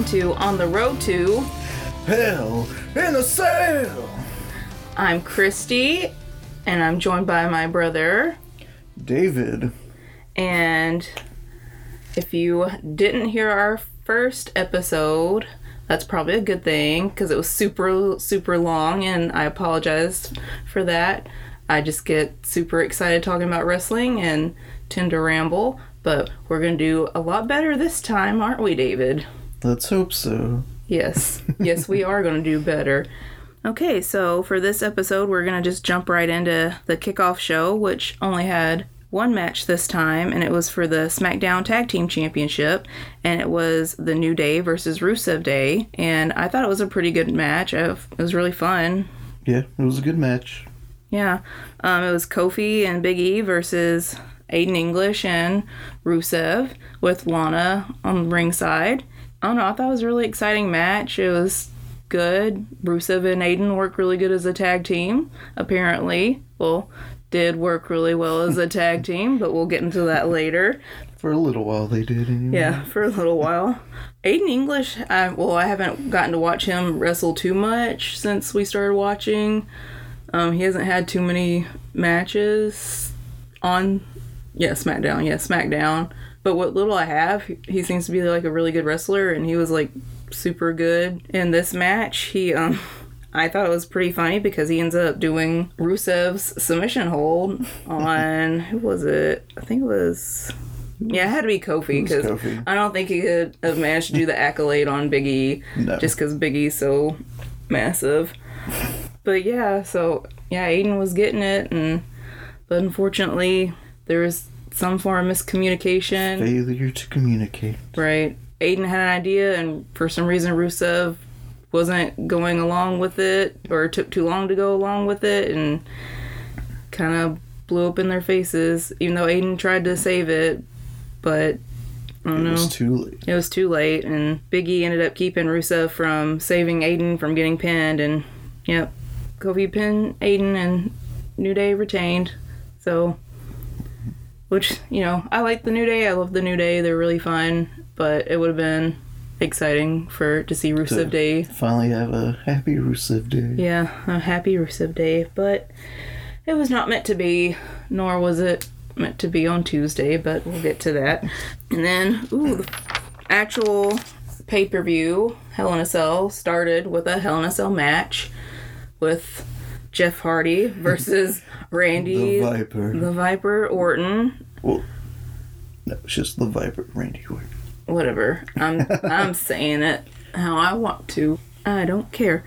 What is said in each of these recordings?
Welcome to On the Road to. Hell in a Cell! I'm Christy and I'm joined by my brother. David. And if you didn't hear our first episode, that's probably a good thing because it was super, super long and I apologize for that. I just get super excited talking about wrestling and tend to ramble, but we're going to do a lot better this time, aren't we, David? Let's hope so. Yes. Yes, we are going to do better. Okay, so for this episode, we're going to just jump right into the kickoff show, which only had one match this time, and it was for the SmackDown Tag Team Championship, and it was the New Day versus Rusev Day, and I thought it was a pretty good match. It was really fun. Yeah, it was a good match. Yeah, um, it was Kofi and Big E versus Aiden English and Rusev with Lana on ringside. I don't know. I thought it was a really exciting match. It was good. Rusev and Aiden work really good as a tag team, apparently. Well, did work really well as a tag team, but we'll get into that later. For a little while, they did anyway. Yeah, for a little while. Aiden English, I, well, I haven't gotten to watch him wrestle too much since we started watching. Um, he hasn't had too many matches on, yeah, SmackDown. Yeah, SmackDown. But what little I have, he, seems to be like a really good wrestler, and he was like super good in this match. He, um, I thought it was pretty funny because he ends up doing Rusev's submission hold on who was it? I think it was. Yeah, it had to be Kofi because I don't think he could have managed to do the accolade on Big E No. just because Big E's so massive. But yeah, so yeah, Aiden was getting it, and but unfortunately there was some form of miscommunication. Failure to communicate. Right. Aiden had an idea, and for some reason, Rusev wasn't going along with it, or took too long to go along with it, and kind of blew up in their faces, even though Aiden tried to save it. But I don't It know. It was too late. It was too late, and Biggie ended up keeping Rusev from saving Aiden from getting pinned, and yep, Kofi pinned Aiden, and New Day retained. So, which you know, I like the New Day. I love the New Day. They're really fun, but it would have been exciting for to see Rusev To- Day. Finally have a happy Rusev day. Yeah, a happy Rusev Day, but it was not meant to be, nor was it meant to be on Tuesday, but we'll get to that. And then, ooh, the actual pay per view, Hell in a Cell, started with a Hell in a Cell match with Jeff Hardy versus Randy The Viper. the Viper Orton. well, no, it's just the Viper, Randy Orton. Whatever. I'm I'm saying it how I want to. I don't care.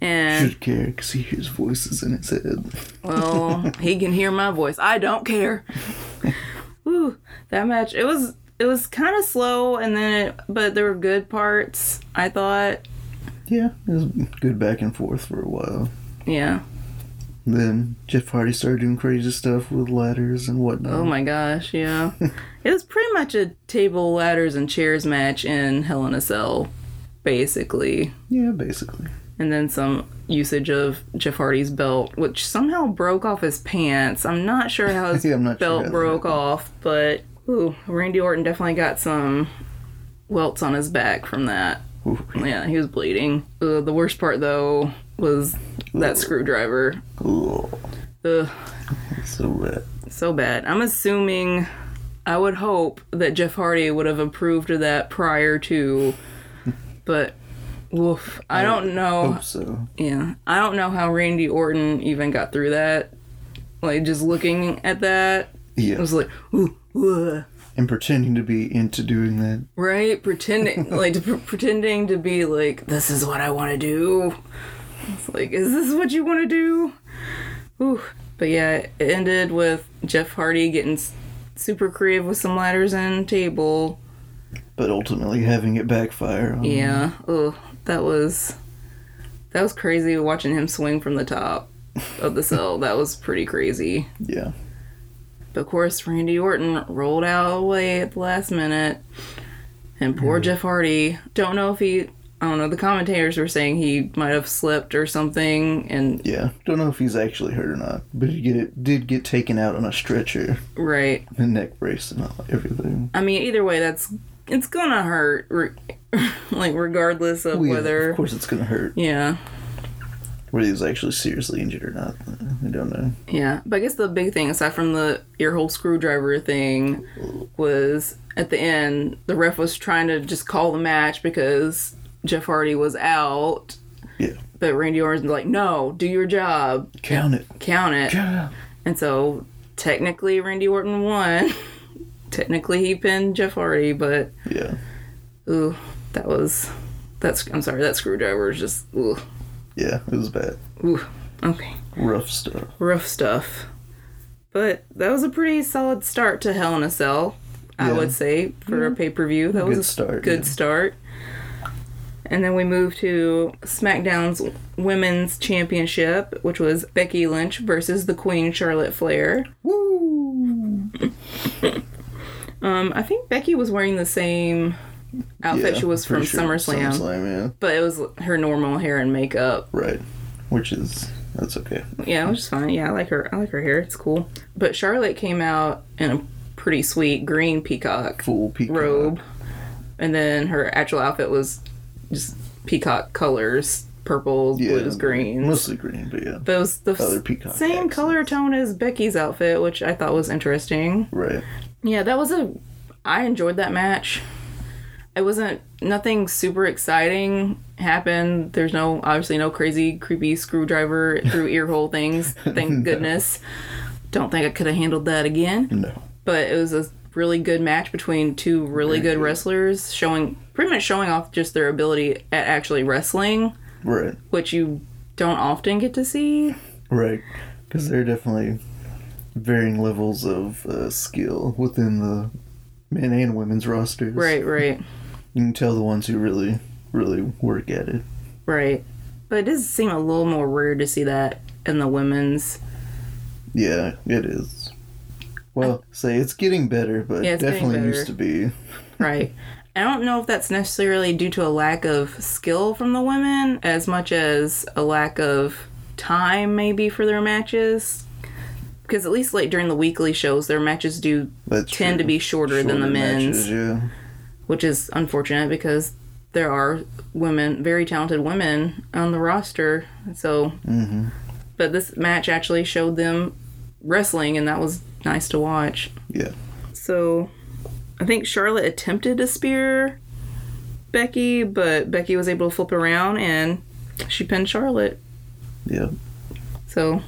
And Should care because he hears voices in his head. Well, he can hear my voice. I don't care. Woo, that match. It was it was kind of slow, and then it, but there were good parts. I thought. Yeah, it was good back and forth for a while. Yeah. Then Jeff Hardy started doing crazy stuff with ladders and whatnot. Oh my gosh. Yeah. it was pretty much a table, ladders, and chairs match in Hell in a Cell, basically, Yeah, basically. and then some usage of Jeff Hardy's belt, which somehow broke off his pants. I'm not sure how his Yeah, sure belt that broke off, but ooh, Randy Orton definitely got some welts on his back from that. Ooh. Yeah, he was bleeding. Uh, the worst part though was that screwdriver. Ooh, Ugh, so bad. so bad. I'm assuming, I would hope that Jeff Hardy would have approved of that prior to, but. Woof. I don't know. Hope so. Yeah, I don't know how Randy Orton even got through that. Like just looking at that, Yeah. it was like, ooh, ooh, and pretending to be into doing that. right? Pretending, like to, pretending to be like, this is what I want to do. It's like, is this what you want to do? Ooh. But yeah, it ended with Jeff Hardy getting super creative with some ladders and table. But ultimately having it backfire. On Yeah. Ugh. That was that was crazy watching him swing from the top of the cell. That was pretty crazy. Yeah. But of course, Randy Orton rolled out away at the last minute. And poor mm-hmm. Jeff Hardy, don't know if he, I don't know, the commentators were saying he might have slipped or something. And, Yeah. Don't know if he's actually hurt or not. But he get did get taken out on a stretcher. right. And neck brace and all, everything. I mean, either way, that's, it's gonna hurt. Re- like regardless of Well, yeah, whether of course it's gonna hurt. yeah Whether he's actually seriously injured or not, I don't know. yeah but i guess the big thing aside from the earhole screwdriver thing was at the end the ref was trying to just call the match because jeff hardy was out Yeah, but randy orton's like no do your job count it. count it Count and so technically randy orton won technically he pinned jeff hardy but Yeah, ooh that was that's i'm sorry that screwdriver is just ooh yeah, it was bad. ooh okay Rough stuff. rough stuff. But that was a pretty solid start to Hell in a Cell, I Yeah. would say, for a mm-hmm. pay per view. That was a start, Good yeah. start. And then we moved to SmackDown's Women's Championship, which was Becky Lynch versus the Queen Charlotte Flair. Woo! Um, I think Becky was wearing the same outfit Yeah, she was from sure SummerSlam, SummerSlam, yeah. but it was her normal hair and makeup. Right. Which is that's okay. Yeah, which is fine. Yeah, I like her. I like her hair. It's cool. But Charlotte came out in a pretty sweet green peacock Full peacock. robe, and then her actual outfit was just peacock colors: purples, Yeah, blues, greens. Mostly green, but yeah. Was the Other peacock same accents. color tone as Becky's outfit, which I thought was interesting. Right. Yeah, that was a. I enjoyed that match. It wasn't nothing super exciting happened. There's no obviously no crazy creepy screwdriver through earhole things. Thank goodness. Don't think I could have handled that again. No. But it was a really good match between two really good wrestlers, showing pretty much showing off just their ability at actually wrestling, Right. which you don't often get to see. Right. Because there are definitely varying levels of uh, skill within the men and women's rosters. Right, right. You can tell the ones who really, really work at it. Right. But it does seem a little more rare to see that in the women's. Yeah, it is. Well, say it's getting better, but Yeah, definitely better. used to be. Right. I don't know if that's necessarily due to a lack of skill from the women as much as a lack of time, maybe, for their matches. Because at least like during the weekly shows, their matches do That's tend to be shorter, than the men's, matches, yeah. which is unfortunate because there are women, very talented women on the roster. So, hmm but this match actually showed them wrestling, and that was nice to watch. Yeah. So I think Charlotte attempted to spear Becky, but Becky was able to flip around and she pinned Charlotte. Yeah. So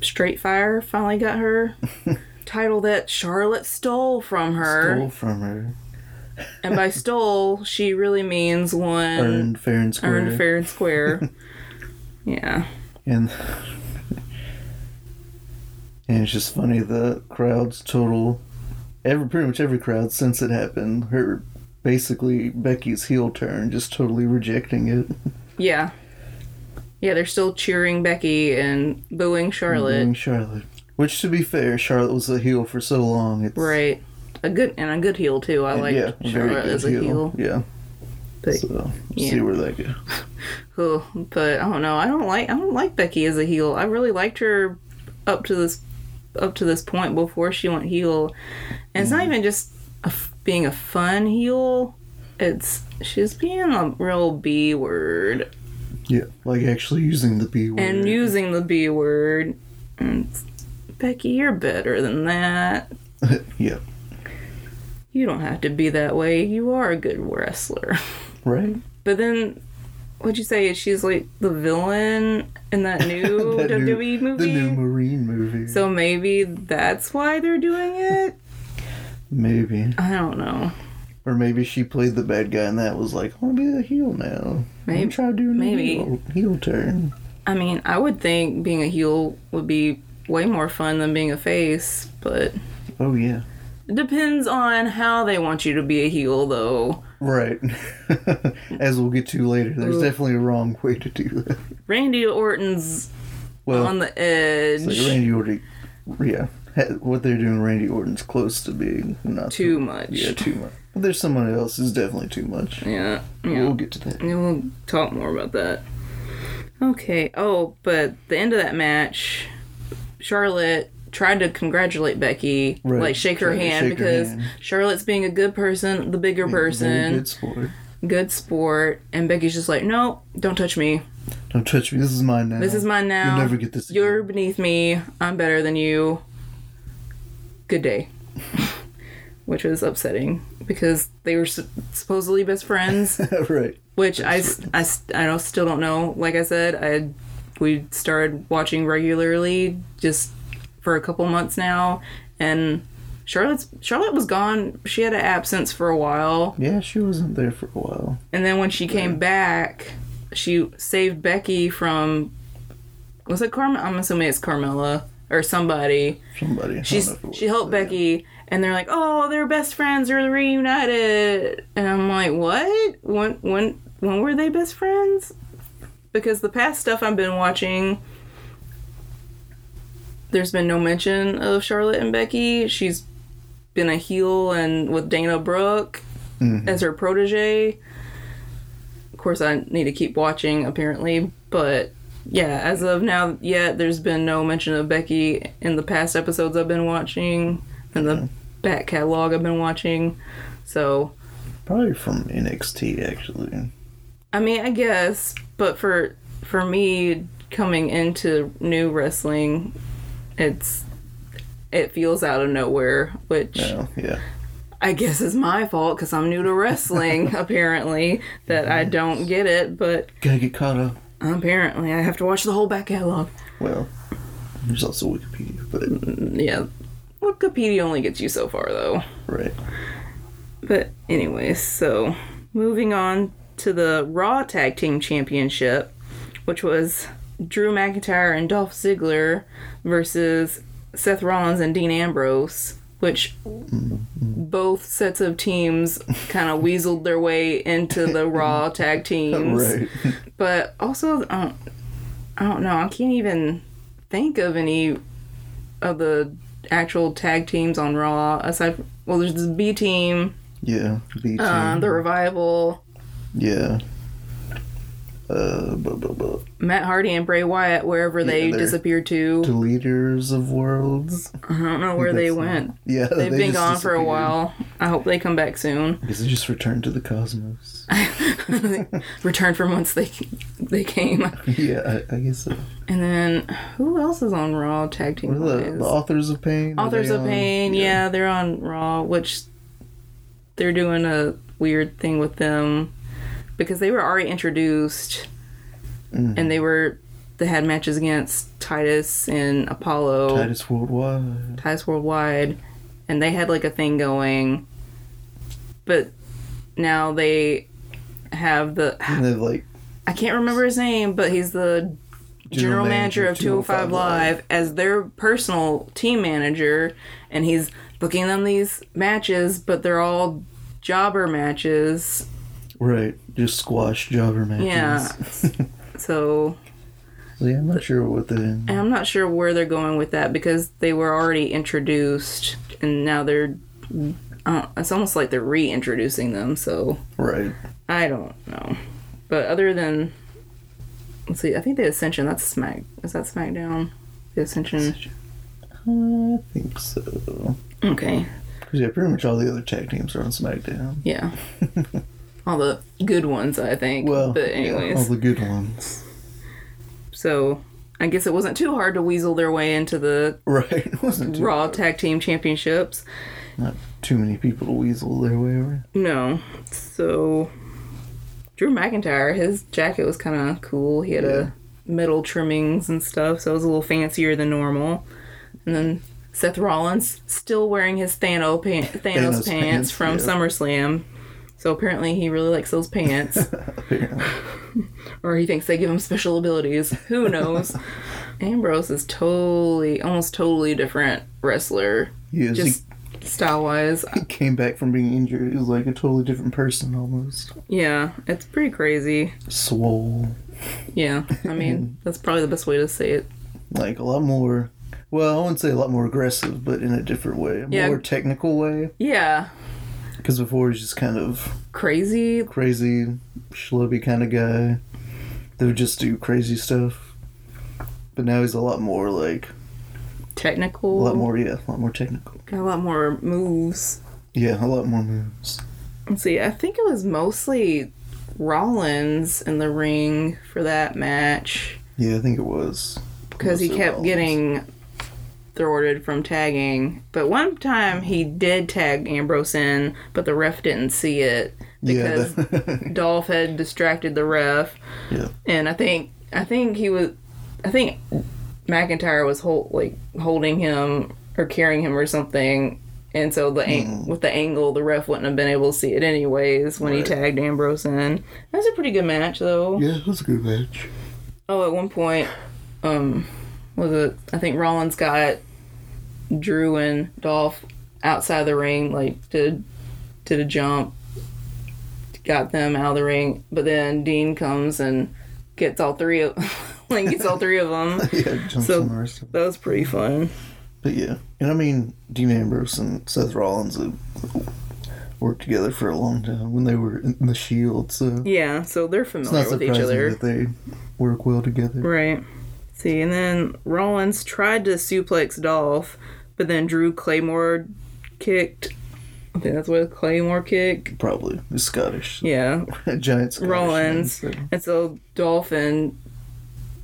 Straight Fire finally got her title that Charlotte stole from her. Stole from her. And by stole, she really means one Earned fair and square. earned fair and square. yeah. And and it's just funny the crowd's total every pretty much every crowd since it happened, her basically Becky's heel turn, just totally rejecting it. Yeah. Yeah, they're still cheering Becky and booing Charlotte. Booing Charlotte. Which to be fair, Charlotte was a heel for so long. It's Right. A good and a good heel too. I like yeah, Charlotte as a heel. Yeah. But So yeah. see where that goes. Oh, but I don't know. I don't like I don't like Becky as a heel. I really liked her up to this up to this point before she went heel. And it's not mm. even just a f being a fun heel. It's she's being a real B word Yeah. Like actually using the B word. and using the B word. And Becky, you're better than that. yeah. You don't have to be that way. You are a good wrestler. Right? But then, what'd you say? She's like the villain in that new new- WWE movie. The new Marine movie. So maybe that's why they're doing it. maybe. I don't know. Or maybe she played the bad guy and that was like, I want to be a heel now. Maybe-. Try doing maybe. a heel, heel turn. I mean, I would think being a heel would be way more fun than being a face, but Oh, yeah. it depends on how they want you to be a heel, though. Right. As we'll get to later, there's Ooh. definitely a wrong way to do that. Randy Orton's Well, on the edge. like Randy Orton, yeah. What they're doing, Randy Orton's close to being not Too much. Yeah, too much. But there's someone else who's definitely too much. Yeah, yeah. We'll get to that. Yeah, we'll talk more about that. Okay. Oh, but the end of that match, Charlotte tried to congratulate Becky, Right. like shake her hand shake her because hand. Charlotte's being a good person, the bigger person. good sport. good sport, and Becky's just like, no, don't touch me. Don't touch me. This is mine now. This is mine now. You'll never get this. You're beneath me. I'm better than you. Good day. Which was upsetting because they were su- supposedly best friends, right. which I don't, still don't know. Like I said, I we started watching regularly just for a couple months now, and Charlotte's Charlotte was gone. She had an absence for a while, Yeah, she wasn't there for a while. and then when she came back, she saved Becky from. Was it Carm? I'm assuming it's Carmella or somebody. Somebody. She's know if it was, she helped yeah. Becky, and they're like, "Oh, they're best friends. They're reunited." And I'm like, "What? When when when were they best friends?" Because the past stuff I've been watching, there's been no mention of Charlotte and Becky. She's been a heel and with Dana Brooke Mhm. as her protege. Of course, I need to keep watching apparently, but yeah, as of now, yeah, there's been no mention of Becky in the past episodes I've been watching and the back catalog I've been watching. So, Probably from NXT actually. I mean, I guess, but for for me coming into new wrestling, it's it feels out of nowhere, which yeah. I guess is my fault because I'm new to wrestling. apparently, that I don't get it, but Gotta get caught up. apparently I have to watch the whole back catalog. Well, there's also Wikipedia, but mm, Yeah, Wikipedia only gets you so far though. right. But anyways, so moving on to the Raw Tag Team Championship, which was Drew McIntyre and Dolph Ziggler versus Seth Rollins and Dean Ambrose, which both sets of teams kind of weaseled their way into the Raw Tag Teams. Right. But also, I don't, I don't know. I can't even think of any of the actual tag teams on Raw aside. From, well, there's the B team, Yeah. B team. uh, the Revival, yeah. Uh, bu- bu- bu- Matt Hardy and Bray Wyatt, wherever they they're- disappeared to. the Deleters of Worlds. I don't know where they uh, went. Yeah, They've they been gone for a while. I hope they come back soon. Because they just returned to the cosmos. Return from whence they they came. yeah, I, I guess so. And then who else is on Raw tag team? The, the authors of pain? Authors of on? Pain, yeah. they're on Raw, which they're doing a weird thing with them because they were already introduced Mhm. and they were they had matches against Titus and Apollo, Titus Worldwide. Titus Worldwide, and they had like a thing going. But now they have the they're like I can't remember his name, but he's the general, manager, of 205 Live, as their personal team manager, and he's booking them these matches, but they're all jobber matches. Right, just squash jobber matches. Yeah. So, So, yeah, I'm not sure what the. and I'm not sure where they're going with that because they were already introduced, and now they're. Uh, it's almost like they're reintroducing them, so Right. I don't know. But other than. Let's see, I think the Ascension, that's Smack. Is that SmackDown? The Ascension. I think so. Okay. Because yeah, pretty much all the other tag teams are on SmackDown. Yeah. all the good ones, I think. Well, but yeah, anyways, all the good ones. so I guess it wasn't too hard to weasel their way into the Right. It wasn't too, Raw Tag Team Championships. not too many people to weasel their way around. No. So Drew McIntyre, his jacket was kind of cool. He had Yeah. a metal trimmings and stuff, so it was a little fancier than normal. And then Seth Rollins still wearing his Thanos, pan- Thanos, Thanos pants, pants, from yeah. SummerSlam. So apparently he really likes those pants. Or he thinks they give him special abilities. Who knows? Ambrose is totally, almost totally different wrestler, He, is, just style wise. he, came back from being injured. He was like a totally different person almost. Yeah, it's pretty crazy. Swole. Yeah, I mean that's probably the best way to say it. Like a lot more. Well, I wouldn't say a lot more aggressive, but in a different way. A Yeah. more technical way. Yeah, Because before he's just kind of crazy. crazy, schlubby kind of guy that would just do crazy stuff. But now he's a lot more like Technical. a lot more, yeah, a lot more technical. Got a lot more moves. Yeah, a lot more moves. let's see. I think it was mostly Rollins in the ring for that match Yeah, I think it was. because he kept Rollins. getting thwarted from tagging. But one time he did tag Ambrose in, but the ref didn't see it Yeah, because Dolph had distracted the ref. yeah. and I think I think he was I think McIntyre was hold, like holding him or carrying him or something. And so the ang- with the angle, the ref wouldn't have been able to see it anyways when Right. he tagged Ambrose in. That was a pretty good match though. Yeah, it was a good match. Oh, at one point, um, was it? I think Rollins got Drew and Dolph outside the ring, like did did a jump, got them out of the ring. But then Dean comes and gets all three of, like gets all three of them. yeah, jumps So- on the That was pretty fun. But yeah, and I mean, Dean Ambrose and Seth Rollins have worked together for a long time when they were in the Shield, so Yeah, so they're familiar with each other. that they work well together. Right. See, and then Rollins tried to suplex Dolph, but then Drew Claymore kicked. I think that's what Claymore kick. Probably He's Scottish, Yeah, giant Scottish Rollins. man, so- And so Dolph and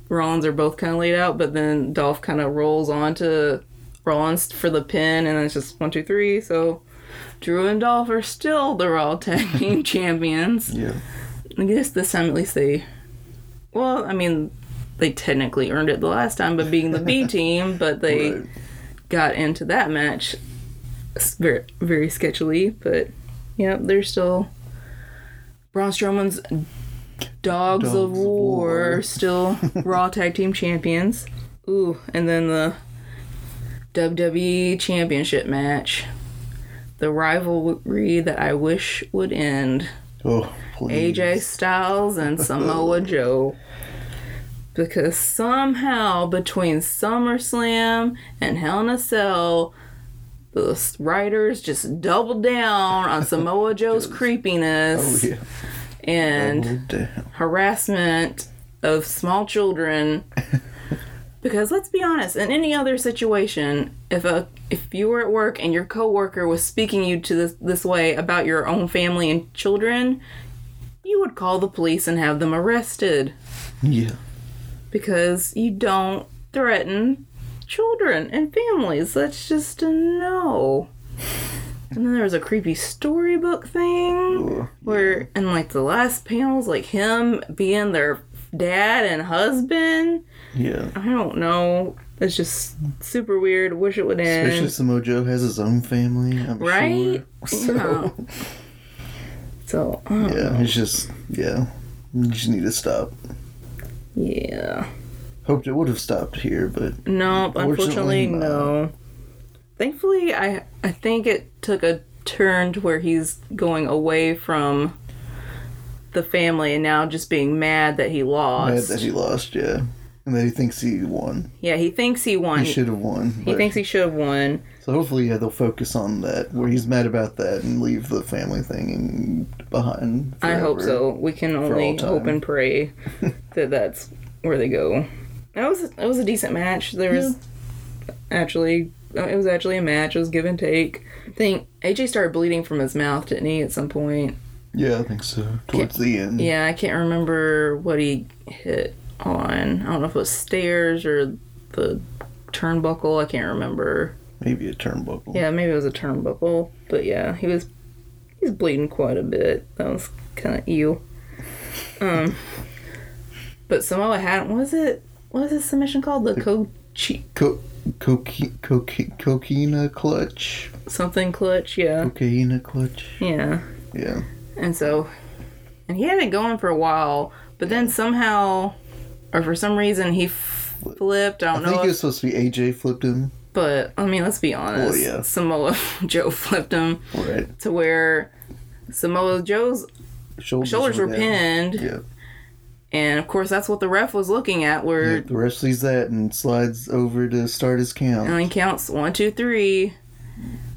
Rollins are both kind of laid out, but then Dolph kind of rolls onto Rollins for the pin, and then it's just one, two, three. So Drew and Dolph are still the Raw Tag Team Champions. Yeah, I guess this time at least they. Well, I mean, they technically earned it the last time but being the B team, but they right. got into that match very, very sketchily. But yeah, they're still Braun Strowman's Dogs, of, Dogs of War, War. still Raw Tag Team Champions. Ooh, and then the WWE Championship match. The rivalry that I wish would end. Oh, please. AJ Styles and Samoa Joe. Because somehow between SummerSlam and Hell in a Cell, the writers just doubled down on Samoa Joe's Oh creepiness yeah, and harassment of small children. because let's be honest, in any other situation, if a if you were at work and your coworker was speaking you to this this way about your own family and children, you would call the police and have them arrested. Yeah, because you don't threaten children and families. That's just a no. And then there was a creepy storybook thing Ugh. where, and like the last panels, like him being their dad and husband. yeah. I don't know. It's just super weird. Wish it would end. Especially Samoa Joe has his own family, I'm Right? sure. So, Yeah. So, I don't yeah, know. it's just, yeah, you just need to stop. Yeah. Hoped it would have stopped here, but no, unfortunately, no. Thankfully, I I think it took a turn to where he's going away from the family and now just being mad that he lost. mad that he lost, yeah. And that he thinks he won. yeah, he thinks he won. He He, should have won. He thinks he should have won. So hopefully, yeah, they'll focus on that, where he's mad about that and leave the family thing behind. I hope so. We can only hope and pray that that's where they go. That was it was a decent match. There was actually uh, it was actually a match. It was give and take. I think AJ started bleeding from his mouth, didn't he? At some point. Yeah, I think so. Towards the end. Yeah, I can't remember what he hit on. I don't know if it was stairs or the turnbuckle. I can't remember. Maybe a turnbuckle. Yeah, maybe it was a turnbuckle. But yeah, he was he's bleeding quite a bit. That was kind of ew. Um, but Samoa had what was it? What was his submission called? The Kochi Co- cocaine, cocaine, cocaine clutch. something clutch. Yeah, Cocaine clutch. yeah. Yeah. And so, and he had it going for a while, but then somehow, or for some reason, he flipped. I I don't know. think if- it was supposed to be AJ flipped him. But I mean, let's be honest. Oh, yeah. Samoa Joe flipped him Right. to where Samoa Joe's Shoulders, shoulders were pinned, Yeah. and of course that's what the ref was looking at. Where yeah. The ref sees that and slides over to start his count. and he counts one, two, three,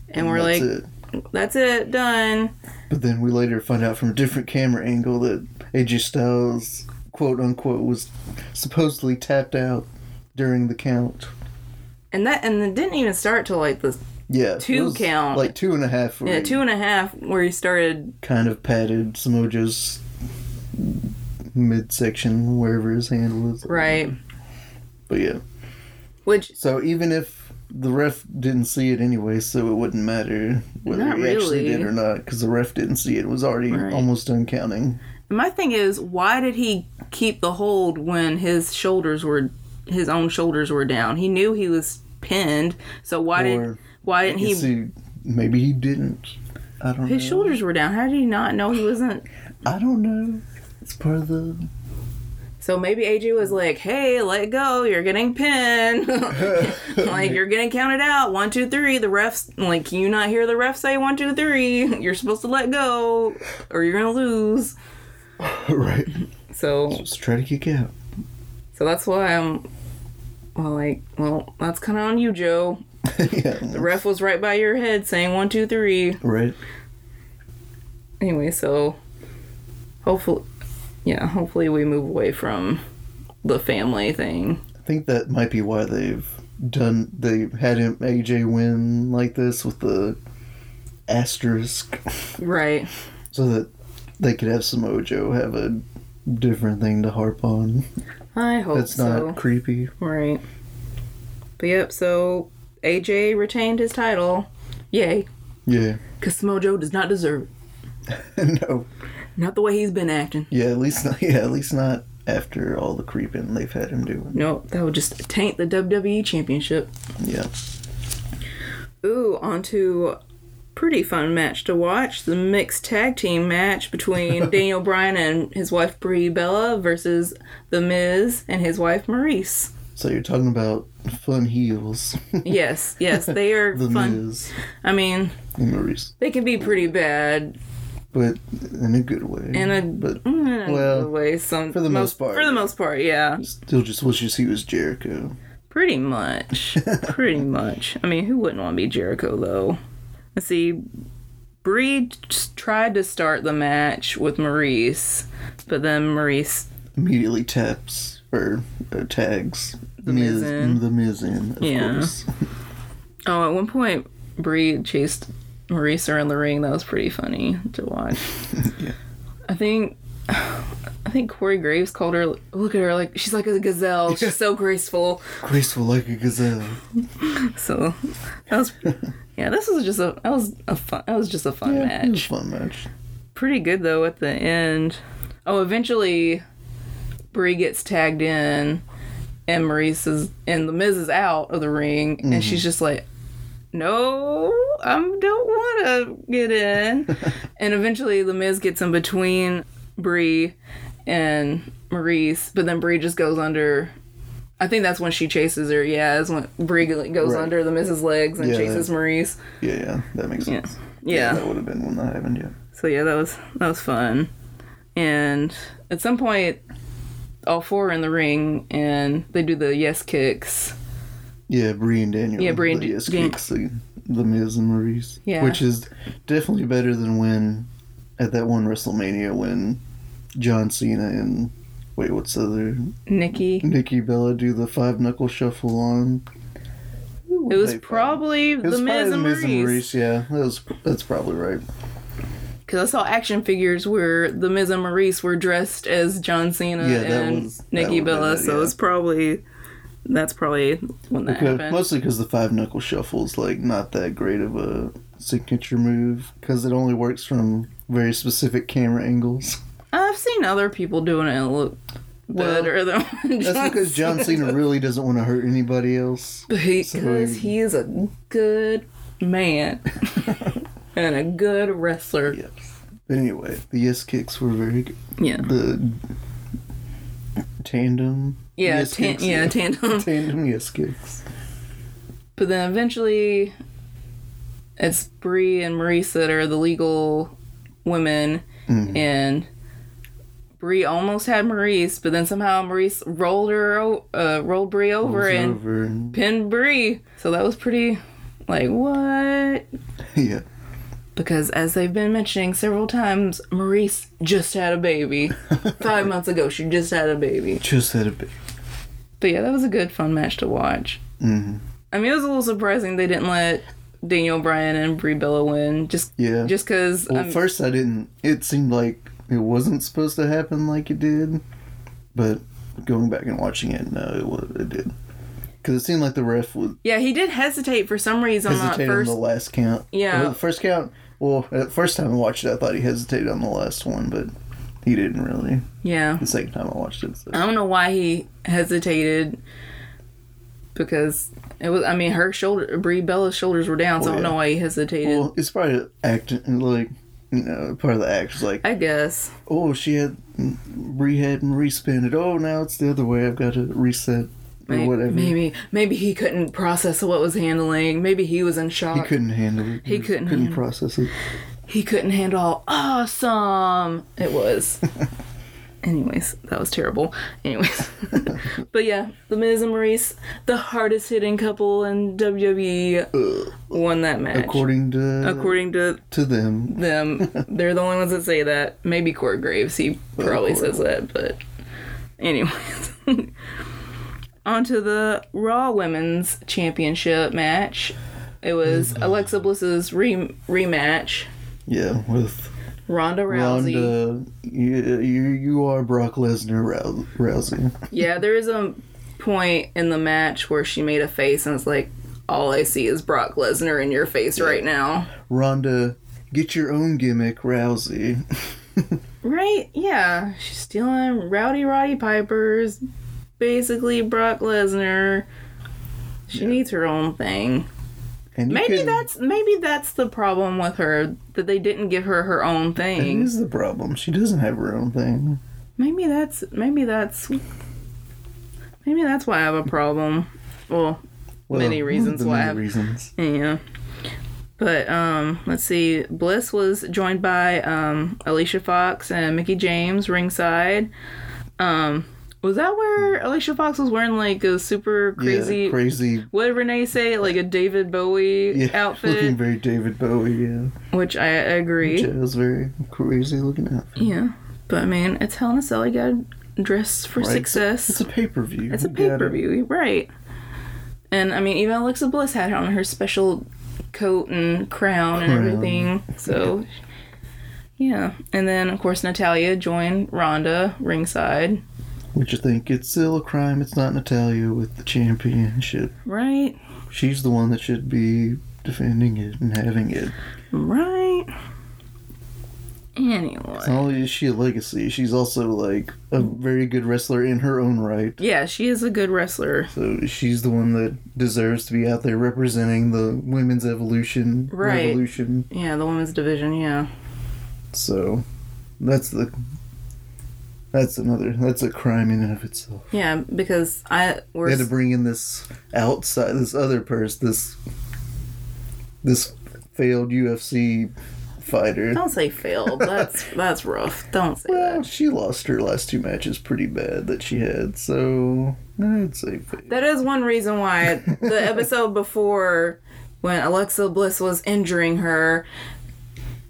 and, we're that's like, it. "That's it, done." But then we later find out from a different camera angle that AJ Styles, quote unquote, was supposedly tapped out during the count. And that and it didn't even start till like the Yeah, Two count. like two and a half. Yeah, two and a half where he started. kind of patted Samoa Joe's midsection, wherever his hand was. Right. But yeah. Which So even if the ref didn't see it anyway, so it wouldn't matter whether he actually did or not, because the ref didn't see it. It was already Right. almost done counting. my thing is, why did he keep the hold when his shoulders were, his own shoulders were down? He knew he was pinned, so why did Or why didn't he? see, maybe he didn't. I don't know His know. shoulders were down. How did he not know he wasn't? I don't know. It's part of the. So maybe AJ was like, "Hey, let go! You're getting pinned. like you're getting counted out. One, two, three. The refs like, can you not hear the ref say one, two, three? You're supposed to let go, or you're gonna lose." right. So, Just try to kick out. so that's why I'm. Well, like, well, that's kind of on you, Joe. yeah. The ref was right by your head saying one, two, three. Right. Anyway, so hopefully, yeah, hopefully we move away from the family thing. I think that might be why they've done. They had him AJ win like this with the asterisk, Right. so that they could have Samoa Joe have a different thing to harp on. I hope That's so. not creepy. Right. But yep, so AJ retained his title. Yay. Yeah. Because Mojo does not deserve it. no. Not the way he's been acting. Yeah. At least not. Yeah. At least not after all the creeping they've had him doing. Nope, that would just taint the WWE Championship. Yeah. Ooh, onto pretty fun match to watch. The mixed tag team match between Daniel Bryan and his wife Brie Bella versus The Miz and his wife Maryse. So you're talking about fun heels. Yes, yes, they are the fun. Miz I mean, and Maryse, they can be pretty bad but in a good way. in a, but mm, in a well, good way. Some for the most part, For the most part, yeah, still just wishes he was Jericho. pretty much, pretty much. I mean, who wouldn't want to be Jericho though? Let's see. Brie tried to start the match with Maryse, but then Maryse Immediately taps or uh, tags The Miz in. the Miz in, of Yeah. course. Oh, at one point, Brie chased Maryse around the ring. That was pretty funny to watch. Yeah. I think, I think Corey Graves called her. Look at her, like she's like a gazelle. She's so graceful. Graceful like a gazelle. So that was, yeah. This was just a that was a fun. That was just a fun Yeah, it was a match. fun match. Pretty good though at the end. Oh, eventually, Brie gets tagged in, and Maryse is and the Miz is out of the ring, and mm-hmm. she's just like, "No, I don't want to get in." and eventually, the Miz gets in between Brie and Maryse, but then Brie just goes under. I think that's when she chases her. Yeah, is when Brie goes Right. under the Miz's legs and Yeah, chases that- Maryse. Yeah, yeah, that makes Yeah. sense. Yeah. that would have been when that happened. Yeah. So yeah, that was that was fun. And at some point, all four are in the ring and they do the yes kicks. Yeah, Brie and Daniel. Yeah, Brie and the yes Dan- kicks the, the Miz and Maryse. Yeah. which is definitely better than when at that one WrestleMania when John Cena and wait, what's the other Nikki. Nikki Bella do the five knuckle shuffle on. It was probably It was the Miz probably and the Miz and Maryse. Yeah, that was that's probably right. Because I saw action figures where the Miz and Maryse were dressed as John Cena Yeah, and was- Nikki Bella. it, So it's probably that's probably when that Because, happened. mostly because the five knuckle shuffle is like not that great of a signature move because it only works from very specific camera angles. I've seen other people doing it and look Well, better than That's because John Cena really doesn't want to hurt anybody else. Because So- he is a good man and a good wrestler. Yeah. But anyway, the yes kicks were very good. Yeah. The tandem. Yeah, yes tan- kicks, yeah, tandem. tandem yes kicks. But then eventually, it's Brie and Maryse that are the legal women, Mhm. and Brie almost had Maryse, but then somehow Maryse rolled her, uh, rolled Brie over and over pinned Brie. So that was pretty, like what? yeah. Because as they've been mentioning several times, Maryse just had a baby. Five months ago, she just had a baby. Just had a bit. But yeah, that was a good, fun match to watch. hmm I mean, it was a little surprising they didn't let Daniel Bryan and Brie Bella win. Just Yeah. just because well, at first I didn't. It seemed like it wasn't supposed to happen like it did, but going back and watching it, no, it was. It did. Because it seemed like the ref was yeah, he did hesitate for some reason on that hesitated on the last count. Yeah. Well, the first count. Well, the first time I watched it, I thought he hesitated on the last one, but he didn't really. Yeah, The second time I watched it, so. I don't know why he hesitated because it was. I mean, her shoulder, Brie Bella's shoulders were down, so Oh, I don't oh, yeah. know why he hesitated. Well, it's probably acting like you know part of the act like I guess. oh she had Brie had and respin it. Oh now it's the other way. I've got to reset or whatever. Maybe maybe he couldn't process what was handling. Maybe he was in shock. He couldn't handle it. He just couldn't couldn't handle- process it. he couldn't handle how awesome it was. Anyways, that was terrible. Anyways, but yeah, the Miz and Maryse, the hardest hitting couple in WWE, won that match. According to According to to them, them, they're the only ones that say that. Maybe Corey Graves, he probably says that, but anyways. On to the Raw Women's Championship match. It was mm-hmm. Alexa Bliss's re- rematch. yeah, with Ronda Rousey. Ronda, you, you you are Brock Lesnar Rou- Rousey. Yeah, there is a point in the match where she made a face and it's like, all I see is Brock Lesnar in your face right now. Ronda, get your own gimmick, Rousey. Right? Yeah. She's stealing Rowdy Roddy Piper's basically Brock Lesnar. She needs her own thing. And Maybe can- that's maybe that's the problem with her that they didn't give her her own thing. is the problem. She doesn't have her own thing. Maybe that's maybe that's maybe that's why I have a problem. Well, Well, Many reasons why many I've- reasons. Yeah. But um let's see. Bliss was joined by um Alicia Fox and Mickie James ringside. Um was that where mm. Alicia Fox was wearing like a super crazy yeah, crazy. what did Renee say? Like a David Bowie Yeah, outfit? looking very David Bowie. Yeah, which I agree. which was very crazy looking outfit. Yeah. But I mean, it's Hell in a Cell. You gotta dress for Right, success. It's a pay per view. It's a pay per view, right? And I mean, even Alexa Bliss had on her special coat and crown and everything. So, yeah. And then, of course, Natalya joined Ronda ringside, Which you think it's still a crime? It's not Natalya with the championship. right? She's the one that should be defending it and having it. Right. Anyway. Not only is she a legacy, she's also like a very good wrestler in her own right. Yeah, she is a good wrestler. So she's the one that deserves to be out there representing the women's evolution Right. revolution. Yeah, the women's division, yeah. So that's the that's another that's a crime in and of itself. Yeah, because I we're They had to bring in this outside this other person this this failed UFC fighter. don't say failed. That's that's rough. Don't say Well, that. she lost her last two matches pretty bad that she had, so I'd say failed. That is one reason why the episode before when Alexa Bliss was injuring her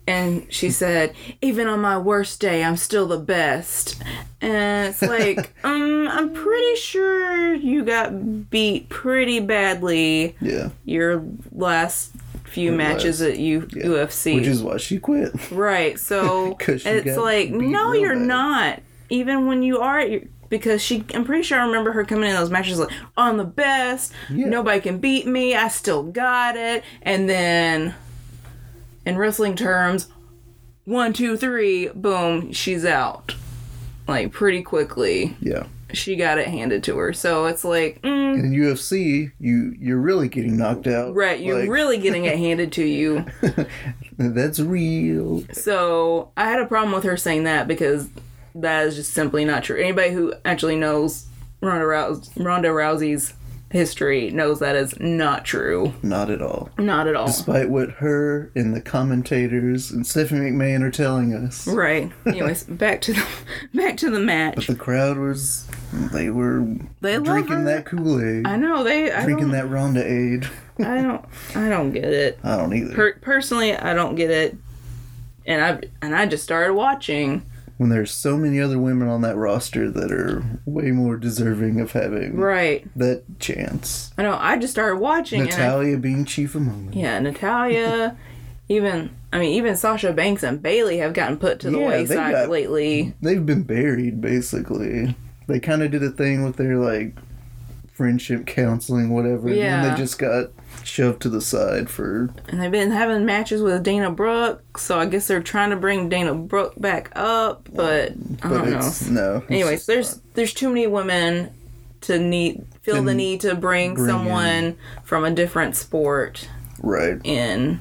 and she said, "Even on my worst day, I'm still the best." And it's like, um, I'm pretty sure you got beat pretty badly Yeah. your last few Her matches last- at U- yeah. UFC. Which is why she quit. Right. So she it's like, no, you're bad. not. Even when you are, your- because she, I'm pretty sure I remember her coming in those matches like, I'm the best. Yeah. Nobody can beat me. I still got it. And then, in wrestling terms, one, two, three, boom, she's out. Like pretty quickly, Yeah. she got it handed to her. So it's like, mm, In UFC, you you're really getting knocked out. right, you're Like, really getting it handed to you. That's real. So I had a problem with her saying that because that is just simply not true. Anybody who actually knows Ronda, Rouse- Ronda Rousey's history knows that is not true. Not at all. Not at all. Despite what her and the commentators and Stephanie McMahon are telling us. Right. Anyways, back to the back to the match. The crowd was they were They drinking that Kool-Aid. I know they. I drinking that Ronda aid. I don't. I don't get it. I don't either. Per- personally, I don't get it. And I and I just started watching when there's so many other women on that roster that are way more deserving of having Right. that chance. I know. I just started watching. and I- Natalya being chief among them. yeah, Natalya. even I mean, even Sasha Banks and Bayley have gotten put to the Yeah, they wayside got- lately. They've been buried basically. They kind of did a thing with their like friendship counseling, whatever. And Yeah. then they just got shoved to the side for And they've been having matches with Dana Brooke, so I guess they're trying to bring Dana Brooke back up, but I but don't know. no. Anyways, there's there's too many women to need feel the need to bring, bring someone from a different sport right. in.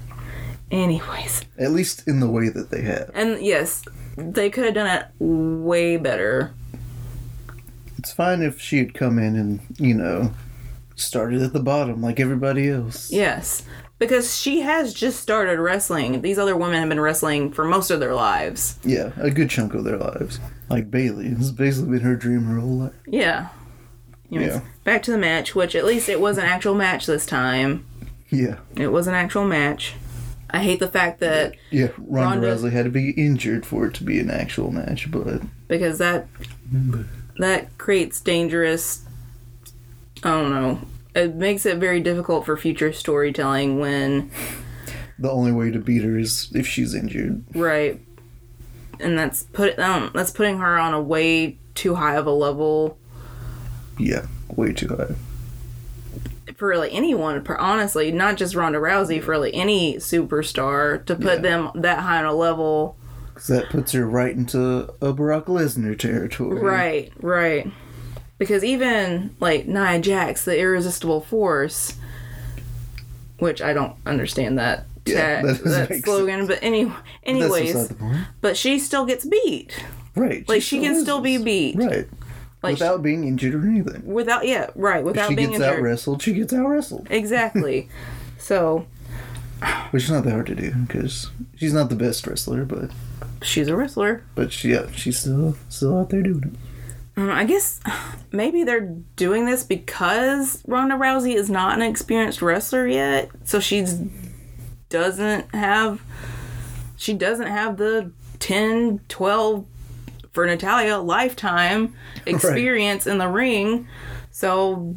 Anyways, At least in the way that they have. and yes, they could have done it way better. It's fine if she had come in and, you know, started at the bottom like everybody else. Yes, because she has just started wrestling. These other women have been wrestling for most of their lives. Yeah, a good chunk of their lives. Like Bayley. It's basically been her dream her whole life. Yeah. Anyways, Yeah. Back to the match, which at least it was an actual match this time. Yeah. It was an actual match. I hate the fact that Yeah, Ronda, Ronda- Rousey had to be injured for it to be an actual match, but because that that creates dangerous I don't know. It makes it very difficult for future storytelling when the only way to beat her is if she's injured. right and that's put um, that's putting her on a way too high of a level Yeah, way too high. for really anyone honestly not just Ronda Rousey for really any superstar to put Yeah. them that high on a level Because that puts her right into a Brock Lesnar territory. right right because even like Nia Jax the irresistible force which I don't understand that Yeah, that that make slogan but any But That's anyways point. but she still gets beat Right. like she can still be beat Right. like Without being injured or anything. without yeah right without she being injured. She gets out wrestled, she gets out wrestled. exactly so Which is not that hard to do because she's not the best wrestler, but she's a wrestler but she, yeah, she's still still out there doing it. Um, I guess maybe they're doing this because Ronda Rousey is not an experienced wrestler yet, so she doesn't have she doesn't have the 10, 12 for Natalya lifetime experience in the ring. So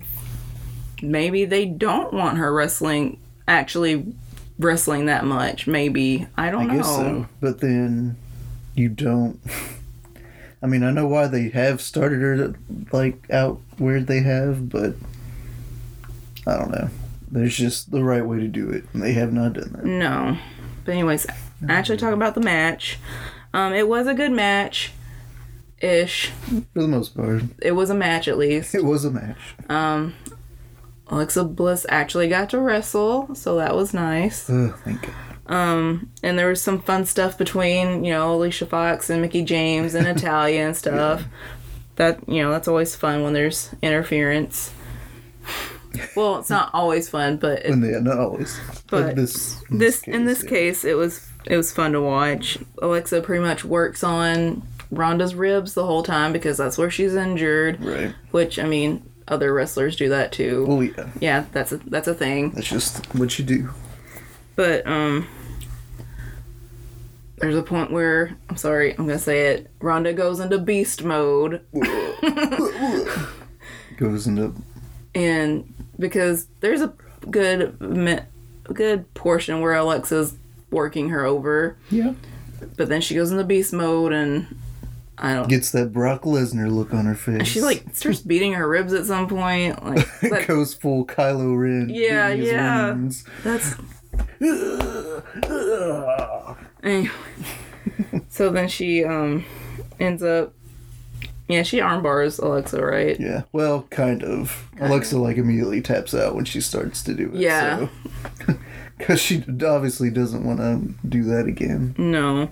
maybe they don't want her wrestling actually wrestling that much. Maybe I don't I know. guess so. But then you don't. I mean, I know why they have started her like out where they have, but I don't know. There's just the right way to do it, and they have not done that. No. But anyways, actually talk about the match. Um, it was a good match. Ish. For the most part, It was a match at least. it was a match. Um, Alexa Bliss actually got to wrestle, so that was nice. Ugh, thank God. Um, and there was some fun stuff between, you know, Alicia Fox and Mickie James and Natalya and stuff. That you know, that's always fun when there's interference. Well, it's not always fun, but it, When they not always, But this this in this yeah. case it was it was fun to watch alexa pretty much works on ronda's ribs the whole time because that's where she's injured right? which i mean other wrestlers do that too Oh yeah, yeah that's a that's a thing that's just what you do. But um there's a point where i'm sorry i'm gonna say it ronda goes into beast mode Goes into and because there's a good good portion where alexa's working her over yeah, but then she goes into beast mode and i don't gets that Brock Lesnar look on her face. She like starts beating her ribs at some point. Like that, goes full Kylo Ren. Yeah, yeah. that's anyway. so then she um ends up yeah she armbars Alexa right Yeah, well, kind of. Alexa like immediately taps out when she starts to do it. Yeah. Because she obviously doesn't want to do that again. no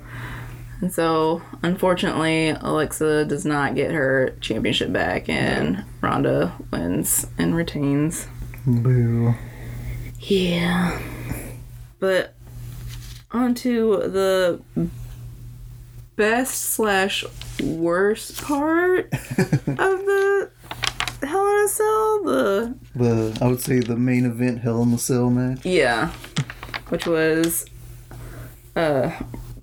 and so unfortunately Alexa does not get her championship back and Ronda wins and retains Boo. yeah but on to the best slash worst part of the Hell in a Cell. The The I would say the main event Hell in the Cell match. yeah, which was uh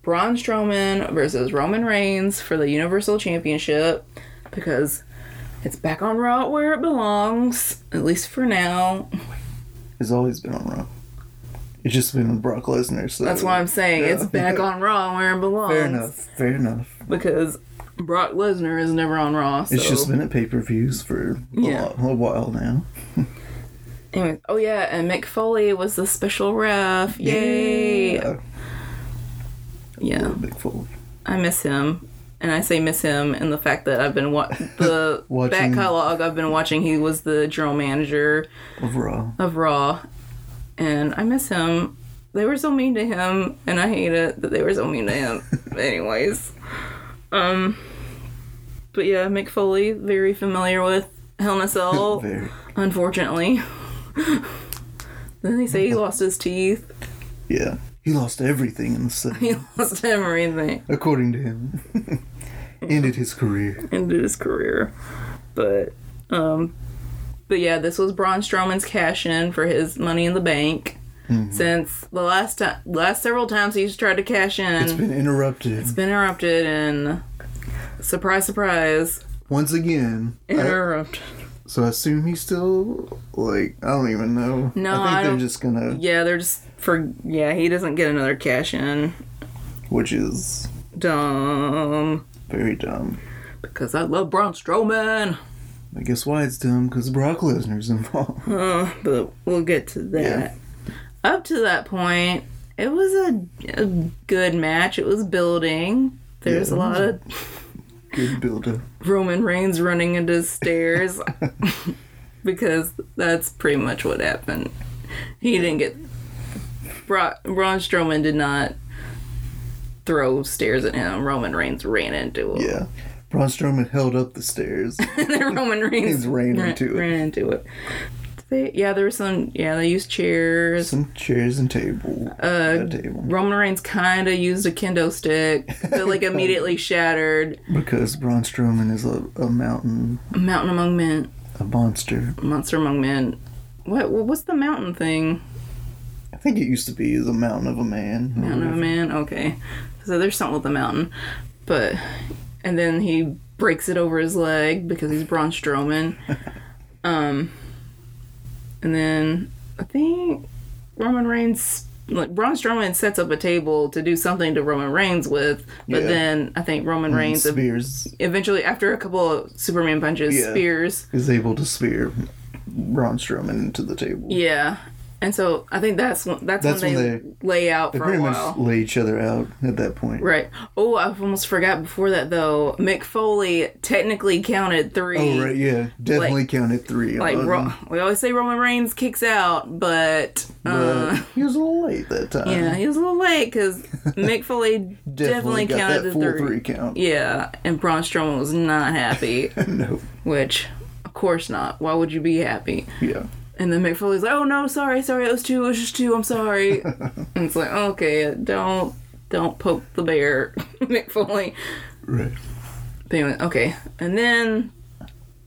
Braun Strowman versus Roman Reigns for the Universal Championship because it's back on Raw where it belongs, at least for now. It's always been on Raw. It's just been Brock Lesnar. So That's why I'm saying it's back on Raw where it belongs. Fair enough. Fair enough. Because Brock Lesnar is never on Raw. So. It's just been at pay per views for a, Yeah. lot, a while now. Anyway, oh yeah, and Mick Foley was the special ref. Yay! Yeah. Yeah, Big Foley. I miss him. And I say miss him in the fact that I've been wa- the Watching- back catalog I've been watching. He was the general manager Of Raw. of Raw, and I miss him. They were so mean to him, and I hate it that they were so mean to him. Anyways, um, but yeah, Mick Foley, very familiar with Hell in a Cell, unfortunately. then they say he lost his teeth. Yeah. He lost everything in the He lost everything. according to him. Ended his career. ended his career. But um but yeah, this was Braun Strowman's cash in for his money in the bank. Mm-hmm. Since the last time last several times he's tried to cash in It's been interrupted. it's been interrupted and surprise surprise Once again, I- interrupted. so I assume he's still, like, I don't even know. No, I think I they're just gonna, yeah, they're just for yeah, he doesn't get another cash in. which is Dumb. very dumb. Because I love Braun Strowman. I guess why it's dumb, because Brock Lesnar's involved. Uh, but we'll get to that. Up to that point, it was a, a good match. It was building. There's Yeah, a lot of Good builder. Roman Reigns running into stairs because that's pretty much what happened. He didn't get. Bra- Braun Strowman did not throw stairs at him. Roman Reigns ran into him. Yeah. Braun Strowman held up the stairs. then Roman Reigns ran ran, into it. ran into it. They, yeah, there was some. Yeah, they used chairs. Some chairs and table. Uh, a table. Roman Reigns kind of used a kendo stick that like immediately shattered. Because Braun Strowman is a, a mountain, Mountain among men, a monster. monster among men. What what what's the mountain thing? I think it used to be the mountain of a man. Mountain of a man. Okay, so there's something with the mountain, but and then he breaks it over his leg because he's Braun Strowman. um, and then I think Roman Reigns. Like Braun Strowman sets up a table to do something to Roman Reigns with, but Yeah. then I think Roman And Reigns Spears eventually after a couple of superman punches Yeah. spears is able to spear Braun Strowman into the table. yeah and so i think that's when that's, That's when, they when lay out They for pretty much lay each other out at that point. right oh i almost forgot before that though mick foley technically counted three Oh right, yeah, definitely counted three. like Ro- we always say roman reigns kicks out but but uh he was a little late that time. yeah he was a little late because mick foley definitely, got counted the three. three count. yeah and braun strowman was not happy no, which of course not why would you be happy yeah, And then Mick Foley's like, "Oh no, sorry, sorry, it was two, it was just two. I'm sorry." and it's like, "Okay, don't, don't poke the bear, McFoley." right. But anyway, okay. And then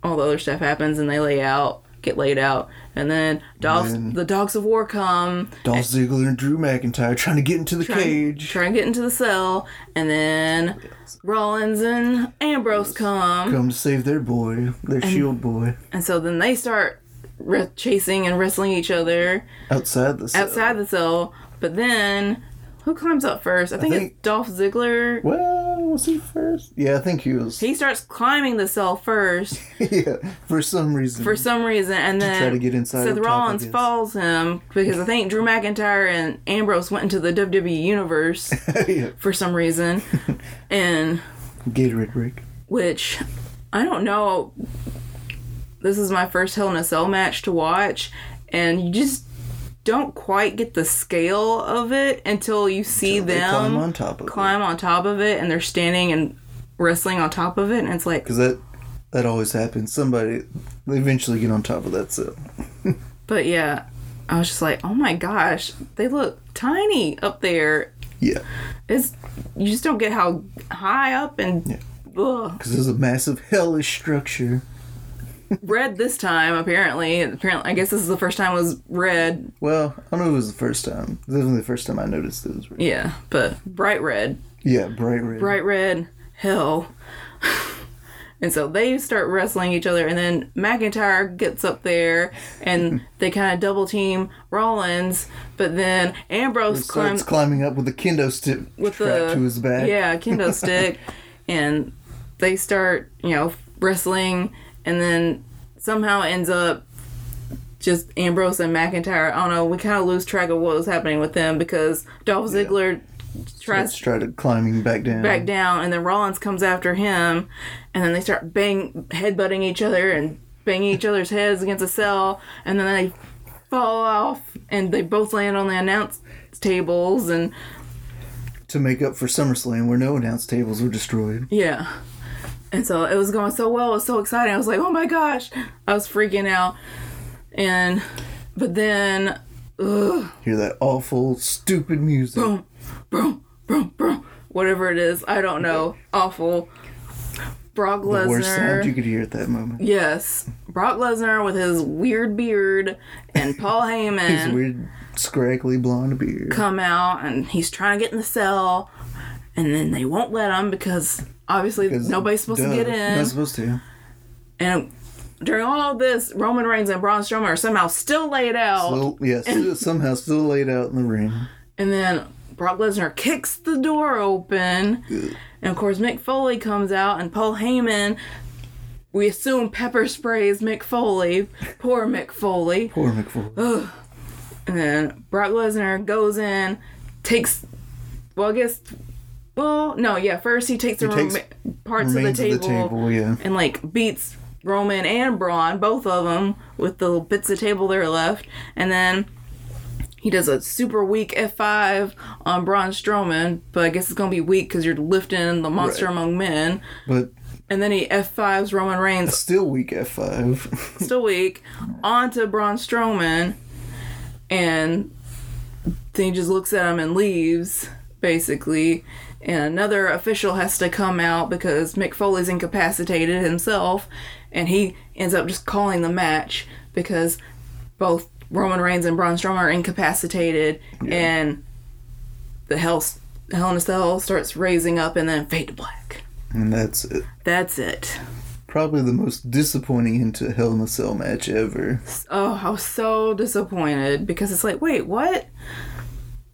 all the other stuff happens, and they lay out, get laid out, and then dogs, then- the dogs of war come, Dolph Ziggler and Drew McIntyre trying to get into the cage. trying to get into the cell, and then Rollins and Ambrose come, Come to save their boy, their shield boy, and so then they start re- chasing and wrestling each other. outside the cell. outside the cell. But then, who climbs up first? I think, think- it's Dolph Ziggler. Well, was he first? Yeah, I think he was. He starts climbing the cell first yeah, for some reason. for some reason, and then try to get inside Seth top, I Rollins guess. follows him because I think Drew McIntyre and Ambrose went into the WWE universe yeah, for some reason, and Gatorade Rick, which I don't know. This is my first Hell in a Cell match to watch, and you just don't quite get the scale of it until you see They them climb on top of climb on top of it and they're standing and wrestling on top of it and it's like Because that that always happens. Somebody they eventually get on top of that cell. but yeah i was just like oh my gosh they look tiny up there Yeah, it's you just don't get how high up and Yeah. because there's a massive hellish structure. Red this time apparently. Apparently, I guess this is the first time it was red. Well, I don't know if it was the first time. Definitely the first time I noticed it was red. Yeah, but bright red, Yeah, bright red. bright red, hell. And so they start wrestling each other, and then McIntyre gets up there, and they kind of double team Rollins. But then Ambrose Starts climbs climbing up with a kendo stick with the to his back. Yeah, kendo stick, and they start you know wrestling, and then somehow ends up just Ambrose and McIntyre. I don't know. We kind of lose track of what was happening with them because Dolph Ziggler tries Started climbing back down. back down, and then Rollins comes after him, and then they start bang headbutting each other and banging each other's heads against a cell, and then they fall off, and they both land on the announce tables, and to make up for SummerSlam, where no announce tables were destroyed. yeah. And so it was going so well. It was so exciting. I was like, oh my gosh. I was freaking out. And, but then, ugh, Hear that awful, stupid music. boom, boom, boom, boom. Whatever it is, I don't know. Awful. Brock the worst sound you Lesnar. could hear at that moment. Yes. Brock Lesnar with his weird beard and Paul Heyman. His weird, scraggly blonde beard. come out and he's trying to get in the cell. And then they won't let him because obviously nobody's supposed duh, to get in. Not supposed to. And during all of this, Roman Reigns and Braun Strowman are somehow still laid out. Still, yeah, still, somehow still laid out in the ring. And then Brock Lesnar kicks the door open. And of course, Mick Foley comes out, and Paul Heyman, we assume pepper sprays Mick Foley. Poor Mick Foley. Poor McFall. And then Brock Lesnar goes in, takes, well, I guess, well, no, yeah, first he takes the takes parts of the table, of the table, yeah. and like beats Roman and Braun, both of them, with the bits of table that are left. And then he does a super weak F5 on Braun Strowman, but I guess it's gonna be weak because you're lifting the monster Right. among men. But And then he F5s Roman Reigns, still weak F5. still weak, onto Braun Strowman, and then he just looks at him and leaves, basically. And another official has to come out because Mick Foley's incapacitated himself, and he ends up just calling the match because both Roman Reigns and Braun Strowman are incapacitated, and the Hell, Hell in a Cell starts raising up, and then fade to black. and that's it. That's it. Probably the most disappointing into Hell in a Cell match ever. Oh, I was so disappointed because it's like, wait, what?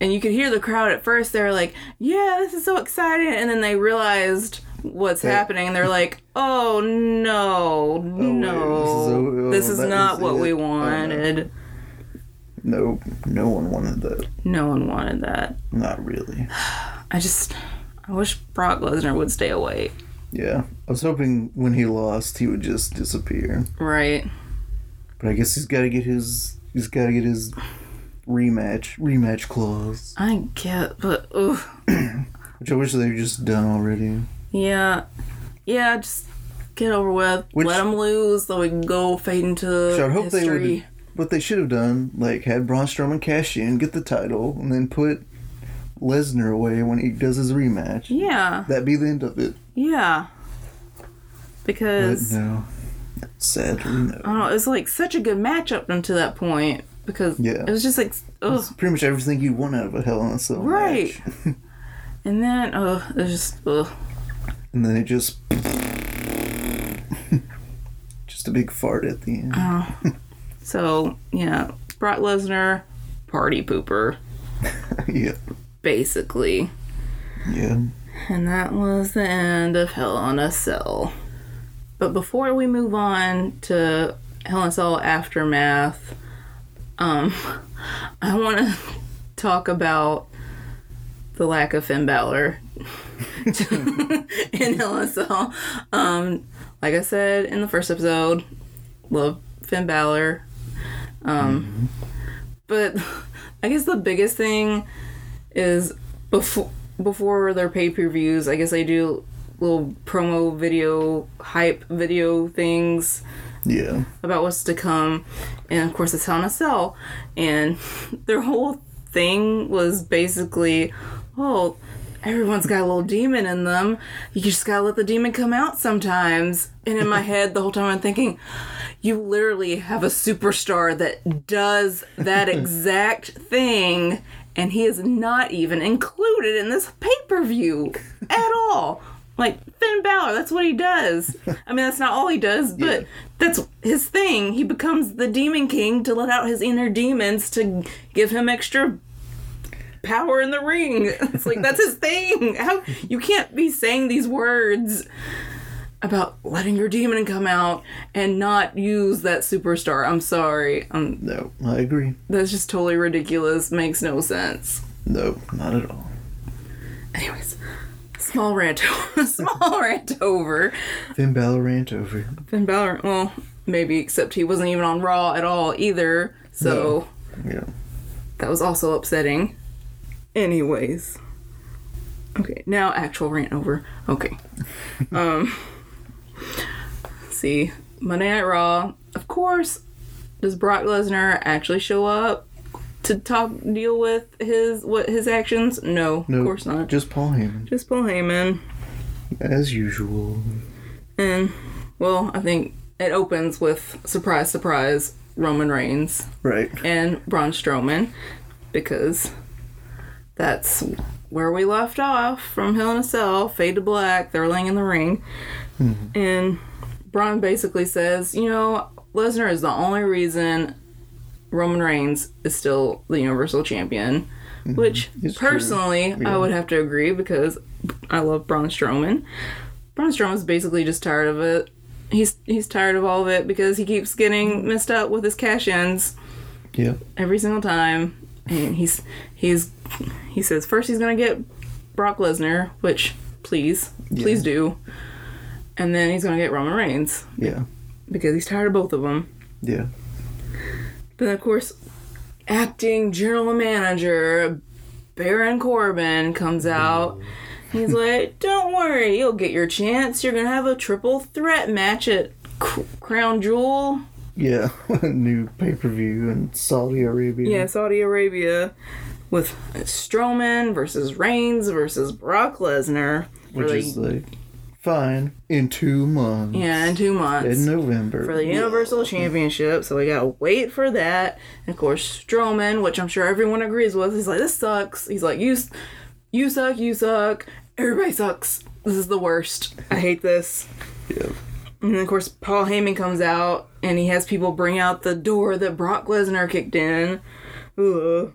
And you could hear the crowd at first. They're like, "Yeah, this is so exciting," and then they realized what's happening. And they're like, "Oh no, oh, no, this is- oh, this is, oh, not what we it. Oh, no. wanted." No, no one wanted that. No one wanted that. Not really. I just, I wish Brock Lesnar would stay away. Yeah, I was hoping when he lost, he would just disappear. Right? But I guess he's got to get his. He's got to get his rematch rematch clause, I get, but ugh. which I wish they were just done already. Yeah, yeah, just get over with. Which- Let them lose so we can go fade into So I hope they would. What they should have done, like, had Braun Strowman cash in, get the title, and then put Lesnar away when he does his rematch. Yeah, That'd be the end of it. yeah. But Because no, sadly no. I don't know, it was like such a good match up until that point. Because Yeah. it was just like, ugh. It's pretty much everything you want out of a Hell in a Cell Right. And then, oh, it was just, ugh. and then it just. just a big fart at the end. Uh-huh. So, yeah, Brock Lesnar, party pooper, yeah. basically. Yeah. And that was the end of Hell in a Cell. But before we move on to Hell in a Cell Aftermath, um, I want to talk about the lack of Finn Balor in Hell in a Cell. Um, like I said in the first episode, love Finn Balor. Um, But I guess the biggest thing is before before their pay per views, I guess they do little promo video, hype video things Yeah. about what's to come, and of course it's Hell in a Cell, and their whole thing was basically, oh, everyone's got a little demon in them. You just gotta let the demon come out sometimes. And in my head, the whole time I'm thinking, you literally have a superstar that does that exact thing, and he is not even included in this pay per view at all. Like Finn Balor, that's what he does. I mean, that's not all he does, but Yeah. that's his thing. He becomes the Demon King to let out his inner demons to give him extra power in the ring. It's like that's his thing. How you can't be saying these words about letting your demon come out and not use that superstar. I'm sorry. Um, No, I agree. that's just totally ridiculous. Makes no sense. No, not at all. Anyways, small rant. small rant over. Finn Balor rant over. Finn Balor. Well, maybe except he wasn't even on Raw at all either. So Yeah. that was also upsetting. Anyways. Okay, now actual rant over. Okay. um see. Monday Night Raw. Of course, does Brock Lesnar actually show up to talk deal with his what his actions? No, No, of course not. Just Paul Heyman, Just Paul Heyman. as usual. And well, I think it opens with surprise surprise Roman Reigns Right. and Braun Strowman because that's where we left off from Hell in a Cell, Fade to Black. They're laying in the ring, mm-hmm. and Braun basically says, "You know, Lesnar is the only reason Roman Reigns is still the Universal Champion." Mm-hmm. Which It's personally, I would have to agree because I love Braun Strowman. Braun Strowman's basically just tired of it. He's he's tired of all of it because he keeps getting messed up with his cash-ins Yeah. every single time. And he's he's he says first he's gonna get Brock Lesnar, which please please do, and then he's gonna get Roman Reigns Yeah. because he's tired of both of them. Yeah. But of course, acting general manager Baron Corbin comes out. He's like, "Don't worry, you'll get your chance. You're gonna have a triple threat match at Crown Jewel." Yeah. New pay per view in Saudi Arabia. Yeah, Saudi Arabia with Strowman versus Reigns versus Brock Lesnar. Which the- is like fine in two months. yeah, in two months. In November. for the Universal Championship, so we gotta wait for that. And of course, Strowman, which I'm sure everyone agrees with, he's like, "This sucks." He's like, "You, you suck, you suck. Everybody sucks. This is the worst. I hate this." Yeah. And then of course, Paul Heyman comes out and he has people bring out the door that Brock Lesnar kicked in. Ugh.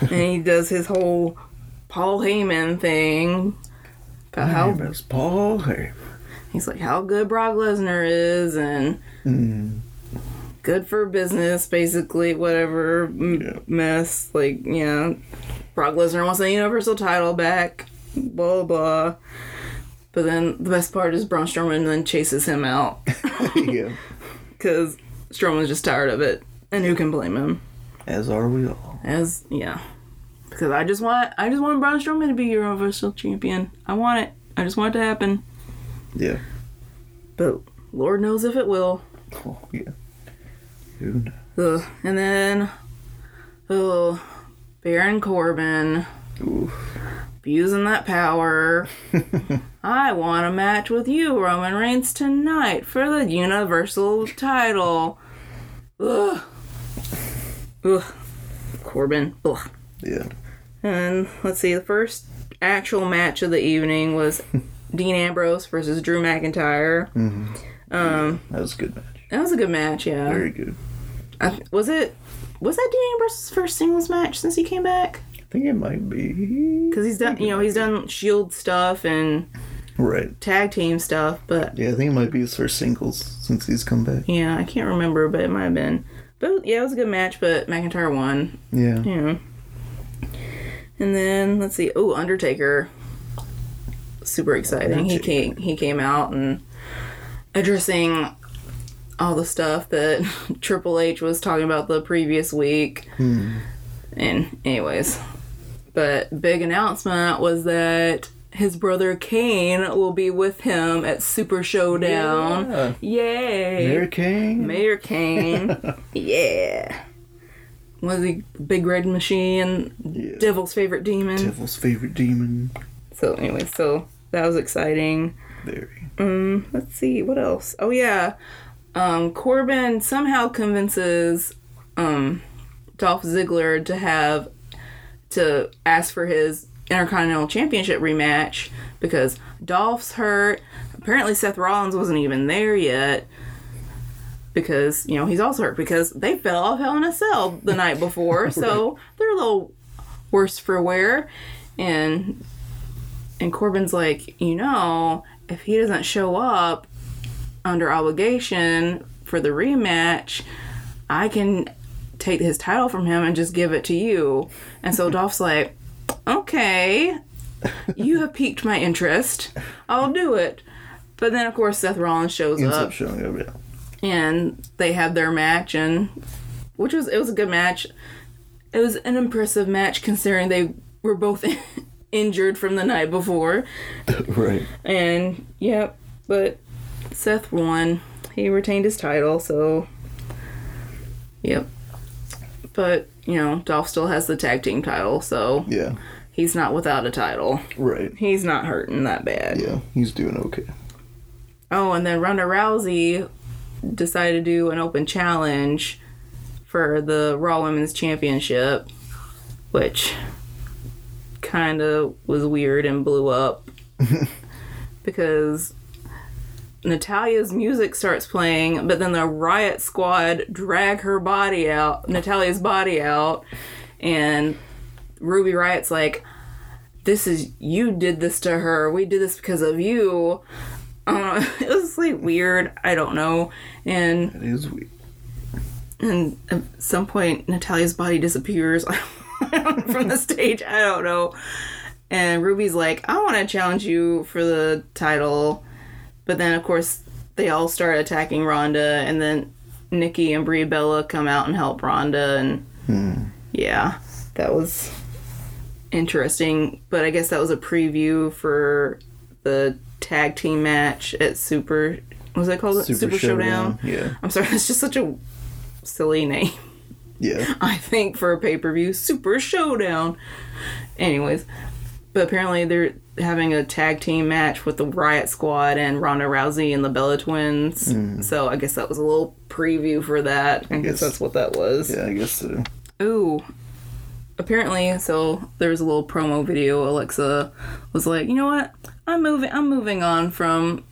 and he does his whole Paul Heyman thing. About My how name is Paul Heyman. he's like how good Brock Lesnar is and Mm. good for business, basically, whatever Yeah. mess. Like, yeah, Brock Lesnar wants the Universal title back, blah, blah. But then the best part is Braun Strowman then chases him out yeah. because Strowman's just tired of it. And who can blame him? As are we all. As, yeah. Because I just want, I just want Braun Strowman to be Universal Champion. I want it. I just want it to happen. Yeah. But Lord knows if it will. Oh, yeah. Who knows? Ugh. And then, oh, Baron Corbin. Oof. abusing that power. I want a match with you, Roman Reigns, tonight for the Universal title. Ugh. Ugh. Corbin. Ugh. Yeah. And let's see, the first actual match of the evening was Dean Ambrose versus Drew McIntyre. Mm-hmm. Um, that was a good match. That was a good match, yeah. Very good. I, was it? Was that Dean Ambrose's first singles match since he came back? I think it might be. Because he's done, you know, he's done Shield stuff and Right. tag team stuff, but Yeah, I think it might be his first singles since he's come back. Yeah, I can't remember, but it might have been. But yeah, it was a good match, but McIntyre won. Yeah. Yeah. And then let's see. Oh, Undertaker. Super exciting. He came he came out and addressing all the stuff that Triple H was talking about the previous week. Hmm. And anyways, but big announcement was that his brother Kane will be with him at Super Showdown. Yeah. Yay! Mayor Kane. Mayor Kane. yeah. Was he Big Red Machine, Yeah. Devil's favorite demon. Devil's favorite demon. So anyway, so that was exciting. Very. Um, let's see what else. Oh yeah, um, Corbin somehow convinces um, Dolph Ziggler to have to ask for his Intercontinental Championship rematch because Dolph's hurt. Apparently, Seth Rollins wasn't even there yet because you know he's also hurt because they fell off Hell in a Cell the night before, so they're a little worse for wear. And and Corbin's like, you know, if he doesn't show up under obligation for the rematch, I can take his title from him and just give it to you. And so Dolph's like, okay, you have piqued my interest. I'll do it. But then, of course, Seth Rollins shows Ends up up showing up, yeah. And they had their match and which was it was a good match it was an impressive match considering they were both injured from the night before right. and yep but seth won he retained his title so yep but you know dolph still has the tag team title so Yeah. he's not without a title Right. he's not hurting that bad Yeah. He's doing okay. Oh, and then Ronda Rousey decided to do an open challenge for the Raw Women's Championship, which kind of was weird and blew up because Natalya's music starts playing, but then the Riot Squad drag her body out, Natalya's body out, and Ruby Riot's like, "This is you did this to her. We did this because of you." Uh, it was like weird. I don't know. And It is weird. and at some point Natalya's body disappears from the stage. I don't know. And Ruby's like, I want to challenge you for the title. But then, of course, they all start attacking Ronda. And then Nikki and Brie Bella come out and help Ronda. And yeah, that was interesting. But I guess that was a preview for the tag team match at Super. What was that called? Super, Showdown. Yeah. I'm sorry, that's just such a silly name. Yeah. I think for a pay per view, Super Showdown. Anyways, but apparently they're having a tag team match with the Riot Squad and Ronda Rousey and the Bella Twins. Hmm. So I guess that was a little preview for that. I, guess guess- that's what that was. Yeah, I guess so. Ooh. Apparently, so there was a little promo video. Alexa was like, "You know what? I'm moving. I'm moving on from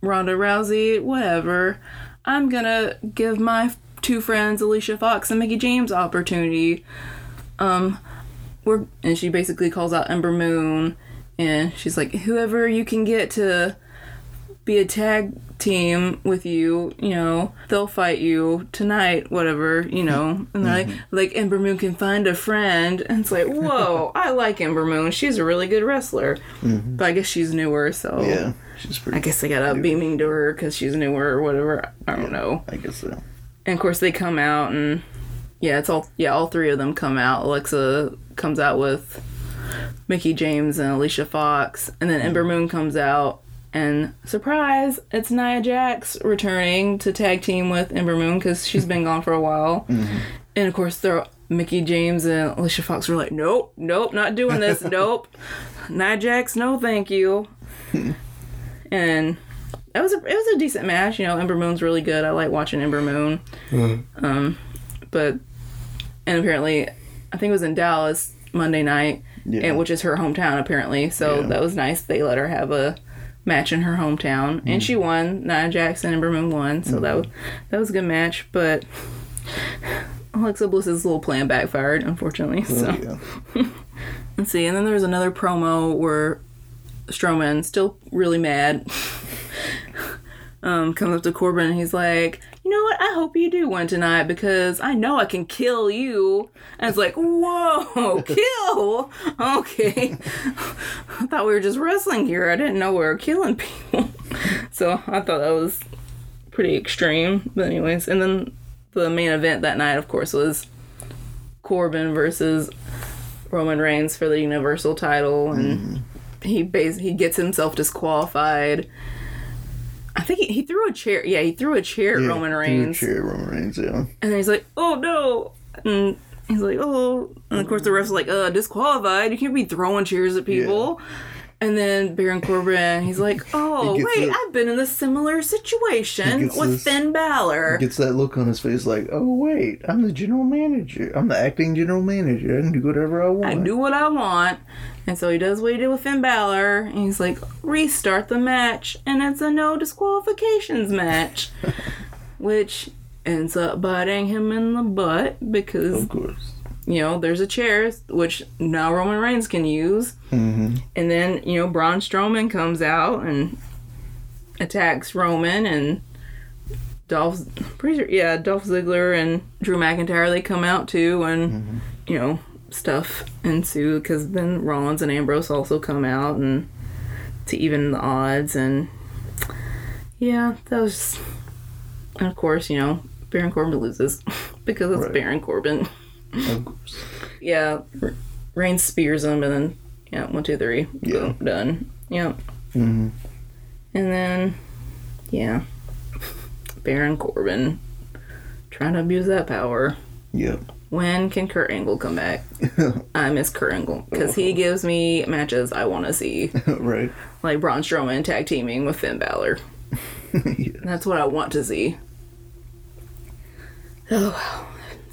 Ronda Rousey. Whatever. I'm gonna give my two friends, Alicia Fox and Mickie James, opportunity. Um, we're and she basically calls out Ember Moon, and she's like, whoever you can get to be a tag team with you, you know, they'll fight you tonight, whatever, you know. And they're like, mm-hmm. like Ember Moon can find a friend, and it's like, whoa, I like Ember Moon. She's a really good wrestler, mm-hmm. but I guess she's newer, so Yeah. She's pretty. I guess they got up beaming to her because she's newer or whatever. I don't know. I guess so. And of course they come out and yeah, it's all yeah, all three of them come out. Alexa comes out with Mickie James and Alicia Fox, and then Ember mm. Moon comes out and surprise, it's Nia Jax returning to tag team with Ember Moon because she's been gone for a while. And of course they're Mickie James and Alicia Fox were like, nope, nope, not doing this, nope. Nia Jax, no, thank you. and it was a it was a decent match. You know, Ember Moon's really good. I like watching Ember Moon. Um, but and apparently, I think it was in Dallas Monday night, Yeah. and which is her hometown apparently. So Yeah. that was nice. They let her have a match in her hometown, and she won. Nia Jackson, and Moon won. So that was that was a good match. But Alexa Bliss's little plan backfired, unfortunately. So Oh, yeah. let's see. And then there was another promo where Strowman, still really mad, um, comes up to Corbin and he's like, "You know what? I hope you do one tonight because I know I can kill you." And it's like, "Whoa, kill? Okay, I thought we were just wrestling here. I didn't know we were killing people." so I thought that was pretty extreme. But anyways, and then the main event that night, of course, was Corbin versus Roman Reigns for the Universal title, and mm-hmm. he bas- he gets himself disqualified. I think he, he threw a chair. Yeah, he threw a chair at Yeah, Roman threw a Reigns, Chair Roman Reigns, yeah. and then he's like, "Oh no!" And He's like, oh, and of course the ref's like, uh, disqualified. You can't be throwing chairs at people. And then Baron Corbin, he's like, oh, He wait, the- I've been in a similar situation with this- Finn Balor. Gets that look on his face like, oh wait, I'm the general manager. I'm the acting general manager. I can do whatever I want. I do what I want. And so he does what he did with Finn Balor. And he's like, restart the match. And it's a no disqualifications match. which ends up biting him in the butt because, Of course. You know, there's a chair, which now Roman Reigns can use. hmm And then, you know, Braun Strowman comes out and attacks Roman and Dolph, pretty sure, yeah, Dolph Ziggler and Drew McIntyre, they come out too and, you know, stuff ensue because then Rollins and Ambrose also come out and to even the odds and yeah, that was, and of course, you know, Baron Corbin loses because it's Right. Baron Corbin. Of course. Yeah, R- Reigns spears him, and then yeah, one, two, three, Yeah. boom, done. Yeah, hmm and then yeah, Baron Corbin trying to abuse that power. Yep. When can Kurt Angle come back? I miss Kurt Angle because he gives me matches I want to see, right. like Braun Strowman tag teaming with Finn Balor. yeah. That's what I want to see. Oh,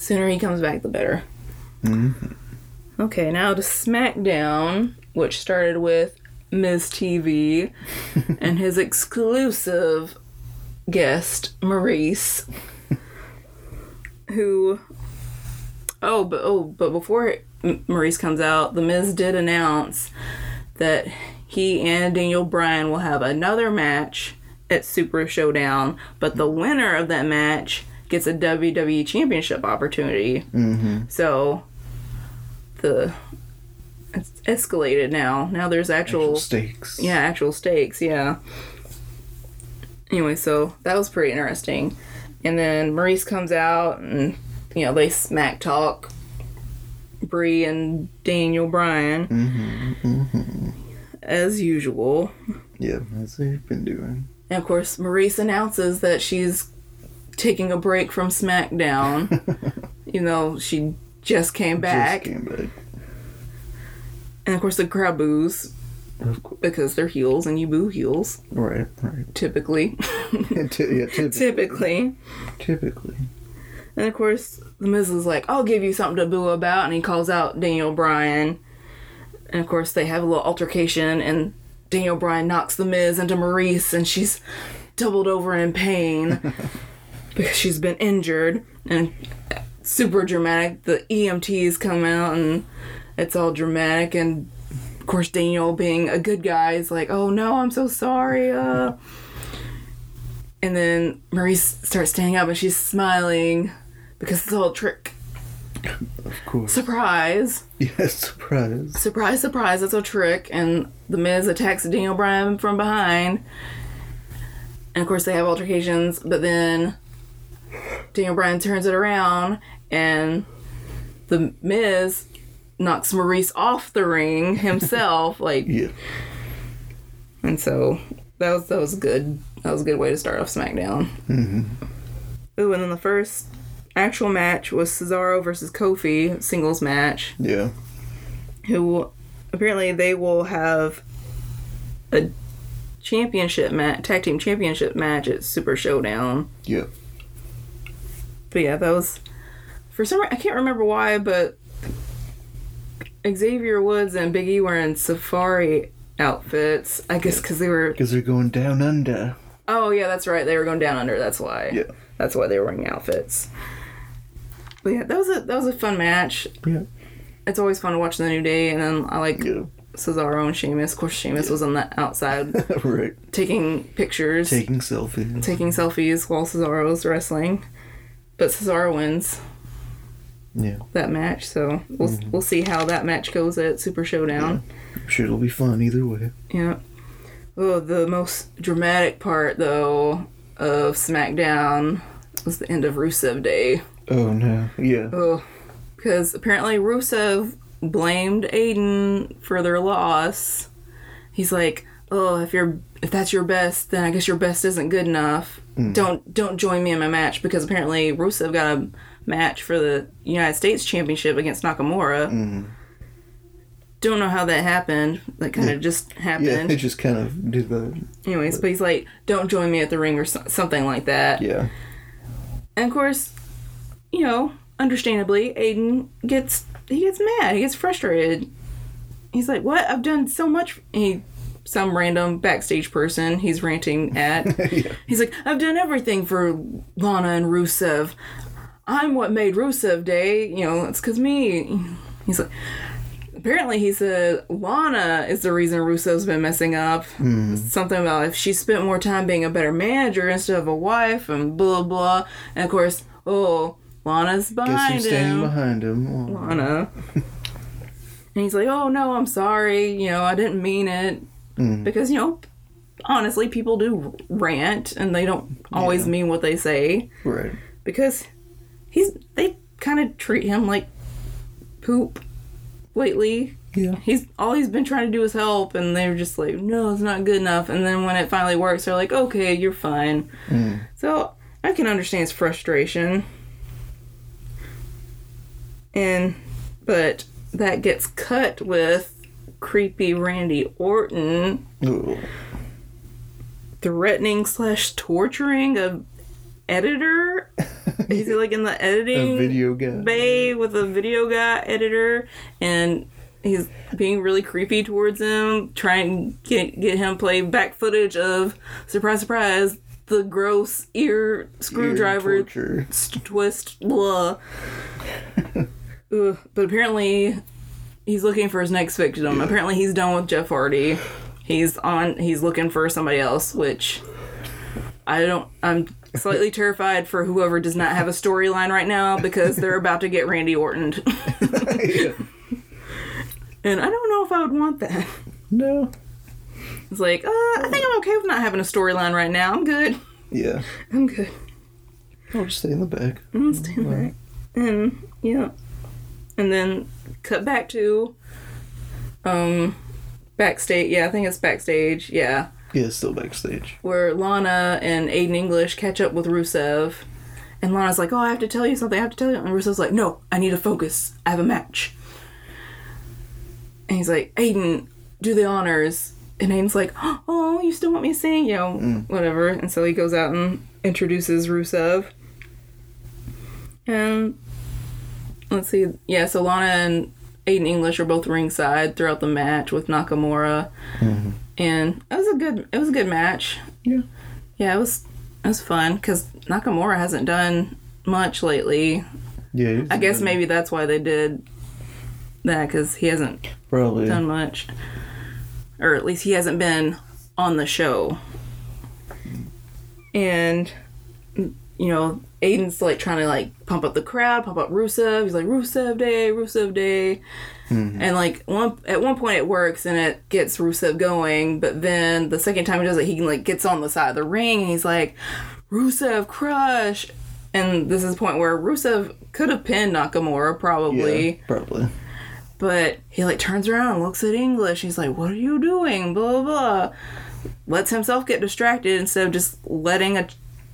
sooner he comes back, the better. Mhm. Okay, now to SmackDown, which started with Ms. TV and his exclusive guest, Maryse, who. Oh, but oh, but before Maryse comes out, the Miz did announce that he and Daniel Bryan will have another match at Super Showdown, but the winner of that match gets a WWE Championship opportunity. hmm So the it's escalated now. Now there's actual, Stakes. yeah, actual stakes, yeah. Anyway, so that was pretty interesting. And then Maryse comes out and you know, they smack talk Brie and Daniel Bryan hmm hmm as usual. Yeah, that's what they've been doing. And of course, Maryse announces that she's taking a break from SmackDown, you know, she just came back. Just came back. And of course, the crowd boos because they're heels and you boo heels, Right, right. typically. yeah, typically. typically. Typically. And of course, The Miz is like, I'll give you something to boo about. And he calls out Daniel Bryan. And of course, they have a little altercation, and Daniel Bryan knocks The Miz into Maryse, and she's doubled over in pain because she's been injured. And super dramatic. The EMTs come out, and it's all dramatic. And of course, Daniel, being a good guy, is like, oh no, I'm so sorry. Uh. And then Maryse starts standing up, and she's smiling because it's all a trick. Of course. Surprise! Yes, surprise. Surprise, surprise, it's a trick. And The Miz attacks Daniel Bryan from behind. And of course, they have altercations, but then Daniel Bryan turns it around, and The Miz knocks Maryse off the ring himself. like, Yeah. and so that was that was good. That was a good way to start off SmackDown. hmm Ooh, and then the first actual match was Cesaro versus Kofi singles match. Yeah. Who apparently they will have a championship match, tag team championship match at Super Showdown. Yeah. But yeah, that was for some reason I can't remember why, but Xavier Woods and Big E were in safari outfits. I guess because they were. Because they're going down under. Oh yeah, that's right. They were going down under. That's why. Yeah. That's why they were wearing outfits. But yeah, that was a that was a fun match. Yeah. It's always fun to watch the New Day, and then I like Yeah. Cesaro and Sheamus. Of course, Sheamus was on the outside right. taking pictures, Taking selfies. taking selfies while Cesaro was wrestling. But Cesaro wins yeah. that match, so we'll mm-hmm. we'll see how that match goes at Super Showdown. I'm sure it'll be fun either way. Yeah. Oh, the most dramatic part though of SmackDown was the end of Rusev Day. Oh no. Yeah. Oh, because apparently Rusev blamed Aiden for their loss. He's like, "Oh, if you're if that's your best, then I guess your best isn't good enough. Don't don't join me in my match." Because apparently Rusev got a match for the United States Championship against Nakamura. Mm. Don't know how that happened. That kind of just happened. Yeah, they just kind of did the. Anyways, but he's like, "Don't join me at the ring" or so- something like that. Yeah. And of course, you know, understandably, Aiden gets he gets mad. He gets frustrated. He's like, "What? I've done so much." He some random backstage person he's ranting at. yeah. He's like, "I've done everything for Lana and Rusev. I'm what made Rusev Day. You know, it's because me." He's like. Apparently, he said Lana is the reason Rusev's been messing up. Hmm. Something about if she spent more time being a better manager instead of a wife, and blah blah. And of course, oh, Lana's behind Guess who's standing him. behind him? Oh, Lana. and he's like, "Oh no, I'm sorry. You know, I didn't mean it." Mm. Because you know, honestly, people do rant, and they don't always Yeah. mean what they say. Right. Because he's they kind of treat him like poop lately. Yeah. He's all he's been trying to do is help, and they're just like, "No, it's not good enough." And then when it finally works, they're like, "Okay, you're fine." Mm. So I can understand his frustration. And but that gets cut with creepy Randy Orton Ooh. threatening slash torturing a editor. Is he like in the editing video guy. bay with a video guy editor and he's being really creepy towards him, trying to get, get him play back footage of surprise surprise the gross ear screwdriver Ear twist blah. Ugh, but apparently he's looking for his next victim. Apparently he's done with Jeff Hardy. He's on he's looking for somebody else, which I don't I'm slightly terrified for whoever does not have a storyline right now because they're about to get Randy Orton. Yeah. and I don't know if I would want that. No. It's like, uh, I think I'm okay with not having a storyline right now. I'm good. Yeah. I'm good. I'll just stay in the back. I'm staying back. And yeah. And then cut back to um backstage yeah, I think it's backstage, yeah. Yeah, still backstage. Where Lana and Aiden English catch up with Rusev. And Lana's like, Oh, I have to tell you something, I have to tell you and Rusev's like, No, I need to focus. I have a match. And he's like, Aiden, do the honors. And Aiden's like, Oh, you still want me to sing? You know, whatever. And so he goes out and introduces Rusev. And let's see. Yeah, so Lana and Aiden English are both ringside throughout the match with Nakamura. Mm-hmm. And it was a good it was a good match. Yeah. Yeah, it was it was fun because Nakamura hasn't done much lately. Yeah. I guess maybe that's why they did that because he hasn't Probably. done much, or at least he hasn't been on the show. And you know, Aiden's like trying to like pump up the crowd, pump up Rusev. He's like Rusev Day, Rusev Day, mm-hmm. and like one at one point it works and it gets Rusev going. But then the second time he does it, he like gets on the side of the ring and he's like Rusev Crush. And this is the point where Rusev could have pinned Nakamura probably. Yeah, probably. But he like turns around and looks at English. He's like, "What are you doing?" Blah blah. blah. Lets himself get distracted instead of just letting a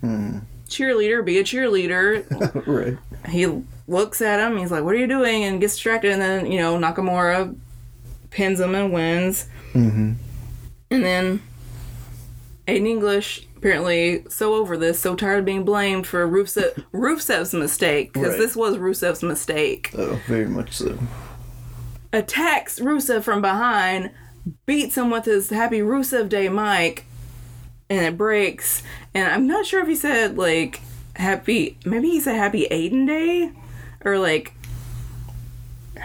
mm-hmm. Cheerleader be a cheerleader. right. he looks at him. He's like, "What are you doing?" And gets distracted. And then you know Nakamura pins him and wins. Mm-hmm. And then Aiden English apparently so over this, so tired of being blamed for Rusev, Rusev's mistake because Right. this was Rusev's mistake. Oh, very much so. attacks Rusev from behind, beats him with his Happy Rusev Day mic, and it breaks. And I'm not sure if he said like Happy, maybe he said Happy Aiden Day, or like,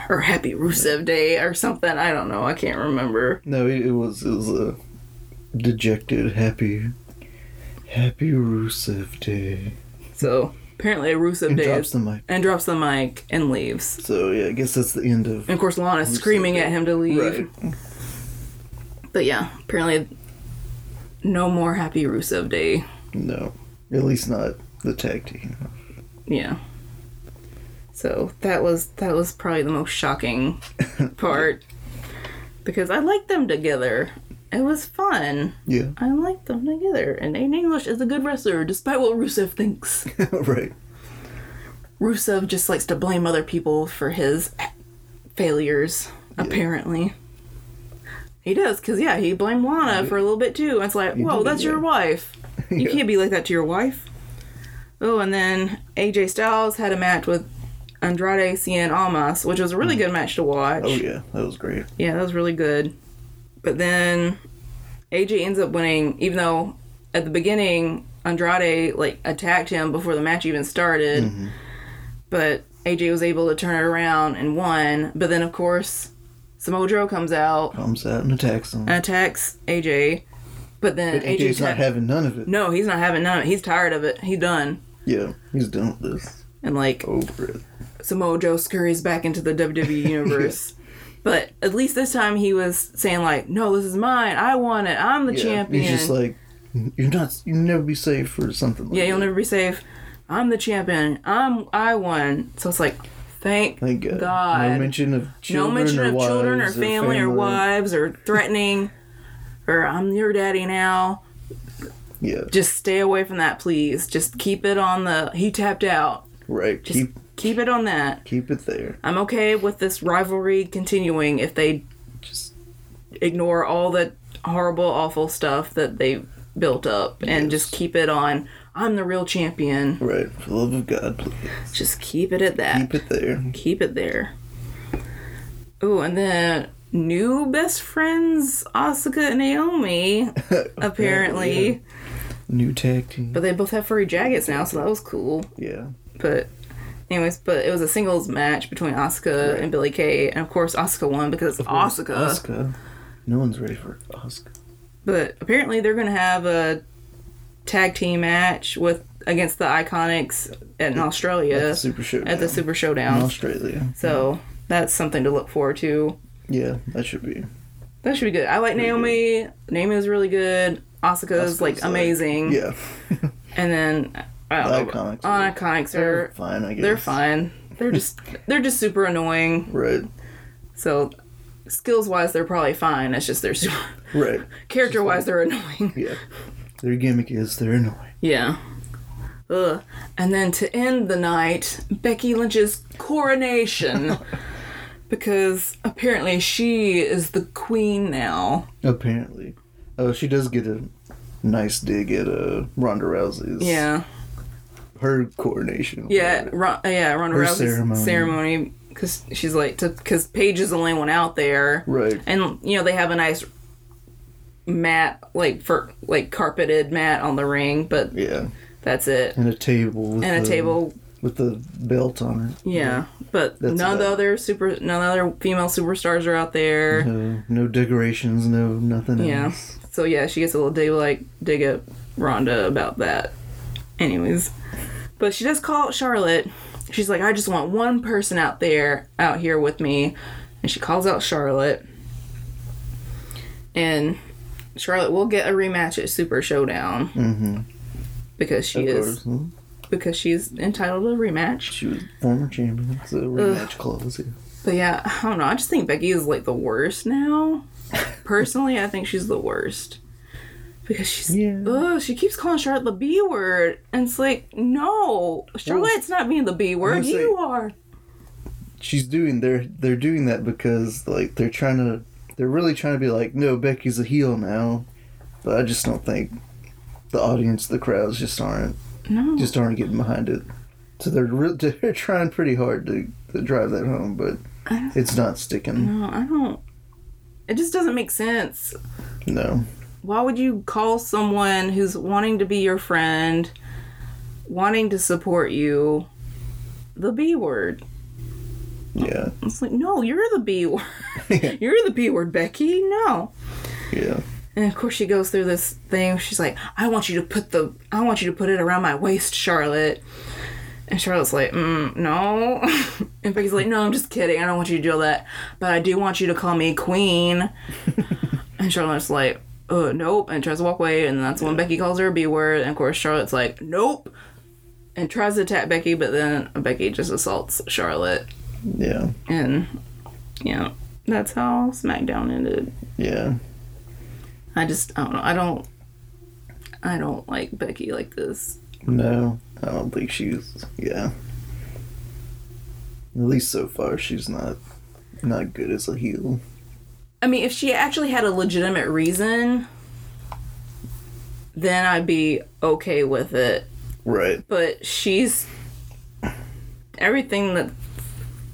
or Happy Rusev Day or something. I don't know. I can't remember. No, it, was it was a dejected, happy, happy Rusev day. So apparently a Rusev And Day drops is, the mic. and drops the mic and leaves. So yeah, I guess that's the end of. And of course, Lana's screaming Day. at him to leave. Right. But yeah, apparently, no more Happy Rusev Day. No, at least not the tag team. Yeah. So that was that was probably the most shocking part because I liked them together. It was fun. Yeah. I liked them together, and Aiden English is a good wrestler, despite what Rusev thinks. right. Rusev just likes to blame other people for his failures, apparently. He does, because, yeah, he blamed Lana for a little bit too. It's like, whoa, that's your wife. You can't be like that to your wife. Oh, and then AJ Styles had a match with Andrade Cien Almas, which was a really good match to watch. Oh yeah, that was great. Yeah, that was really good. But then AJ ends up winning, even though at the beginning Andrade like attacked him before the match even started. Mm-hmm. But AJ was able to turn it around and won. But then of course Samoa Joe comes out Comes out and attacks him. and attacks AJ. But then But AJ's AJ's not having none of it. no, he's not having none of it. He's tired of it. He's done. Yeah, he's done with this. And like Over it. Samoa Joe scurries back into the WWE universe. But at least this time he was saying like, "No, this is mine. I want it. I'm the Yeah, champion." He's just like, you're not. You'll never be safe for something. Like yeah, you'll that. never be safe. I'm the champion. I'm I won. So it's like, thank, Thank God. God. No mention of children No mention or of children or wives family or wives or threatening or I'm your daddy now. Yeah, Just stay away from that, please. Just keep it on the. He tapped out. right. Just keep keep it on that. keep it there. I'm okay with this rivalry continuing if they just ignore all the horrible, awful stuff that they built up and Yes. just keep it on. I'm the real champion. Right. For the love of God, please Just keep it at that. keep it there. Keep it there. Oh, and then new best friends, Asuka and Naomi, apparently. New tag team. But they both have furry jackets now, so that was cool. yeah. But anyways, but it was a singles match between Asuka Right. and Billie Kay, and of course Asuka won because it's Asuka. Asuka. No one's ready for Asuka. But apparently they're gonna have a tag team match with against the Iconics in Australia At the Super Showdown. at the Super in Australia. So that's something to look forward to. Yeah, that should be. That should be good. I like Pretty Naomi. Naomi is really good. Asuka's like like- amazing. Yeah. And then I don't The know. Iconics are- Iconics They're are fine, I guess. they're fine. They're just they're just super annoying. Right. So skills wise they're probably fine. It's just they're super Right. character wise they're annoying. Yeah. Their gimmick is they're annoying. Yeah. Ugh. And then to end the night, Becky Lynch's coronation. because apparently she is the queen now. Apparently. Oh, she does get a nice dig at uh, Ronda Rousey's. Yeah. Her coronation. Yeah. Ron, yeah, Ronda Her Rousey's ceremony. ceremony. Because she's like, because Paige is the only one out there. Right. And, you know, they have a nice mat, like, for, like, carpeted mat on the ring, but Yeah. that's it. And a table. With And a the- table With the belt on it. Yeah, but That's none of the other super, none of the other female superstars are out there. No, no decorations, no nothing Yeah. else. So yeah, she gets a little dig like dig at Ronda about that. Anyways, but she does call out Charlotte. She's like, I just want one person out there, out here with me, and she calls out Charlotte. And Charlotte will get a rematch at Super Showdown Mm-hmm. because she of is course. Hmm. because she's entitled to a rematch. She was former champion. So rematch clause. But yeah, I don't know. I just think Becky is like the worst now. Personally, I think she's the worst. Because she's Yeah. ugh, she keeps calling Charlotte the B word. And it's like, no. Charlotte's not being the B word. You are. She's doing they're they're doing that because like they're trying to they're really trying to be like no Becky's a heel now, but I just don't think the audience the crowds just aren't No. just aren't getting behind it. So they're re- they're trying pretty hard to, to drive that home, but it's not sticking. no, I don't it just doesn't make sense. No, Why would you call someone who's wanting to be your friend, wanting to support you, the B word? Yeah, It's like, no, you're the B word. you're the B word, Becky. No. yeah, And of course, she goes through this thing. She's like, "I want you to put the, I want you to put it around my waist, Charlotte." And Charlotte's like, mm, "No." and Becky's like, "No, I'm just kidding. I don't want you to do all that, but I do want you to call me Queen." and Charlotte's like, "Uh, nope," and tries to walk away. And that's when Becky calls her a B word. And of course, Charlotte's like, "Nope," and tries to attack Becky, but then Becky just assaults Charlotte. Yeah, And yeah, that's how SmackDown ended. yeah. I just I don't know. I don't I don't like Becky like this. No, I don't think she's. Yeah, At least so far, she's not not good as a heel. I mean, if she actually had a legitimate reason, then I'd be okay with it. Right. But she's everything that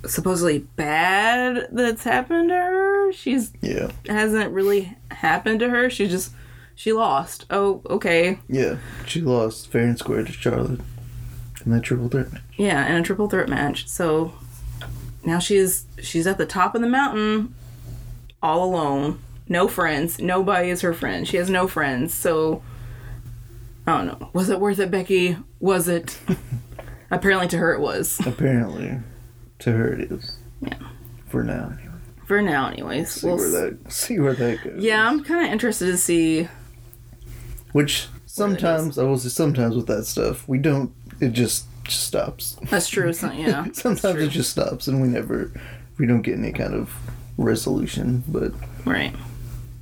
supposedly bad that's happened to her. She's Yeah. hasn't really happened to her. She just she lost. Oh, okay. Yeah. She lost fair and square to Charlotte in that triple threat match. Yeah, in a triple threat match. So now she's she's at the top of the mountain all alone. No friends. Nobody is her friend. She has no friends. So I don't know. Was it worth it, Becky? Was it? Apparently to her it was. Apparently, to her it is. Yeah. For now, anyway. For now anyways. See We'll where that see where that goes. yeah, I'm kind of interested to see. Which sometimes I will say sometimes with that stuff we don't. It just just stops. That's true. So, yeah. sometimes it just stops, and we never we don't get any kind of resolution. But Right.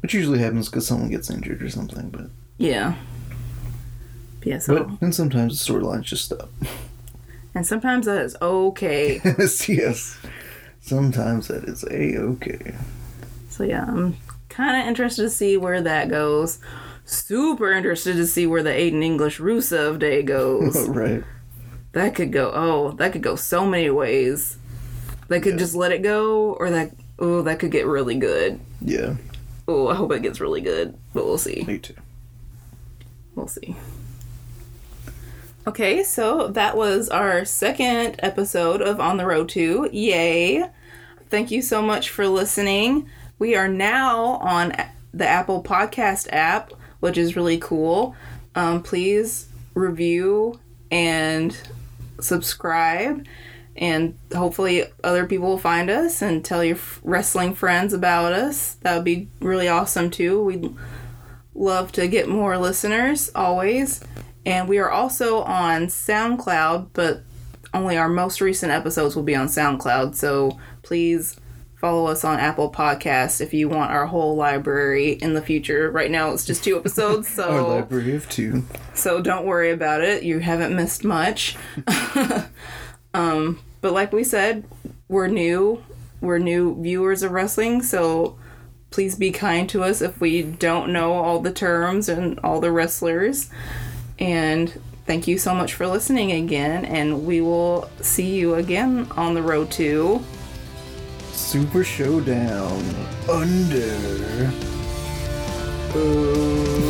which usually happens because someone gets injured or something. But Yeah. Yeah, but and sometimes the storylines just stop. and sometimes that is okay. yes, yes. Sometimes that is a okay. So yeah, I'm kind of interested to see where that goes. Super interested to see where the Aiden English Rusev day goes. right. that could go. Oh, that could go so many ways. They could Yeah. just let it go, or that. Oh, that could get really good. Yeah. Oh, I hope it gets really good, but we'll see. Me too. We'll see. Okay, so that was our second episode of On the Road to. Yay! Thank you so much for listening. We are now on the Apple Podcast app, which is really cool. Um, please review and subscribe, and hopefully, other people will find us and tell your wrestling friends about us. That would be really awesome too. We'd love to get more listeners always. And we are also on SoundCloud, but only our most recent episodes will be on SoundCloud. So please follow us on Apple Podcasts if you want our whole library in the future. Right now it's just two episodes, Our so library of two. so don't worry about it. You haven't missed much. um, but like we said, we're new. We're new viewers of wrestling, so please be kind to us if we don't know all the terms and all the wrestlers. And thank you so much for listening again, and we will see you again on the road to. Super Showdown. Under. Ooh.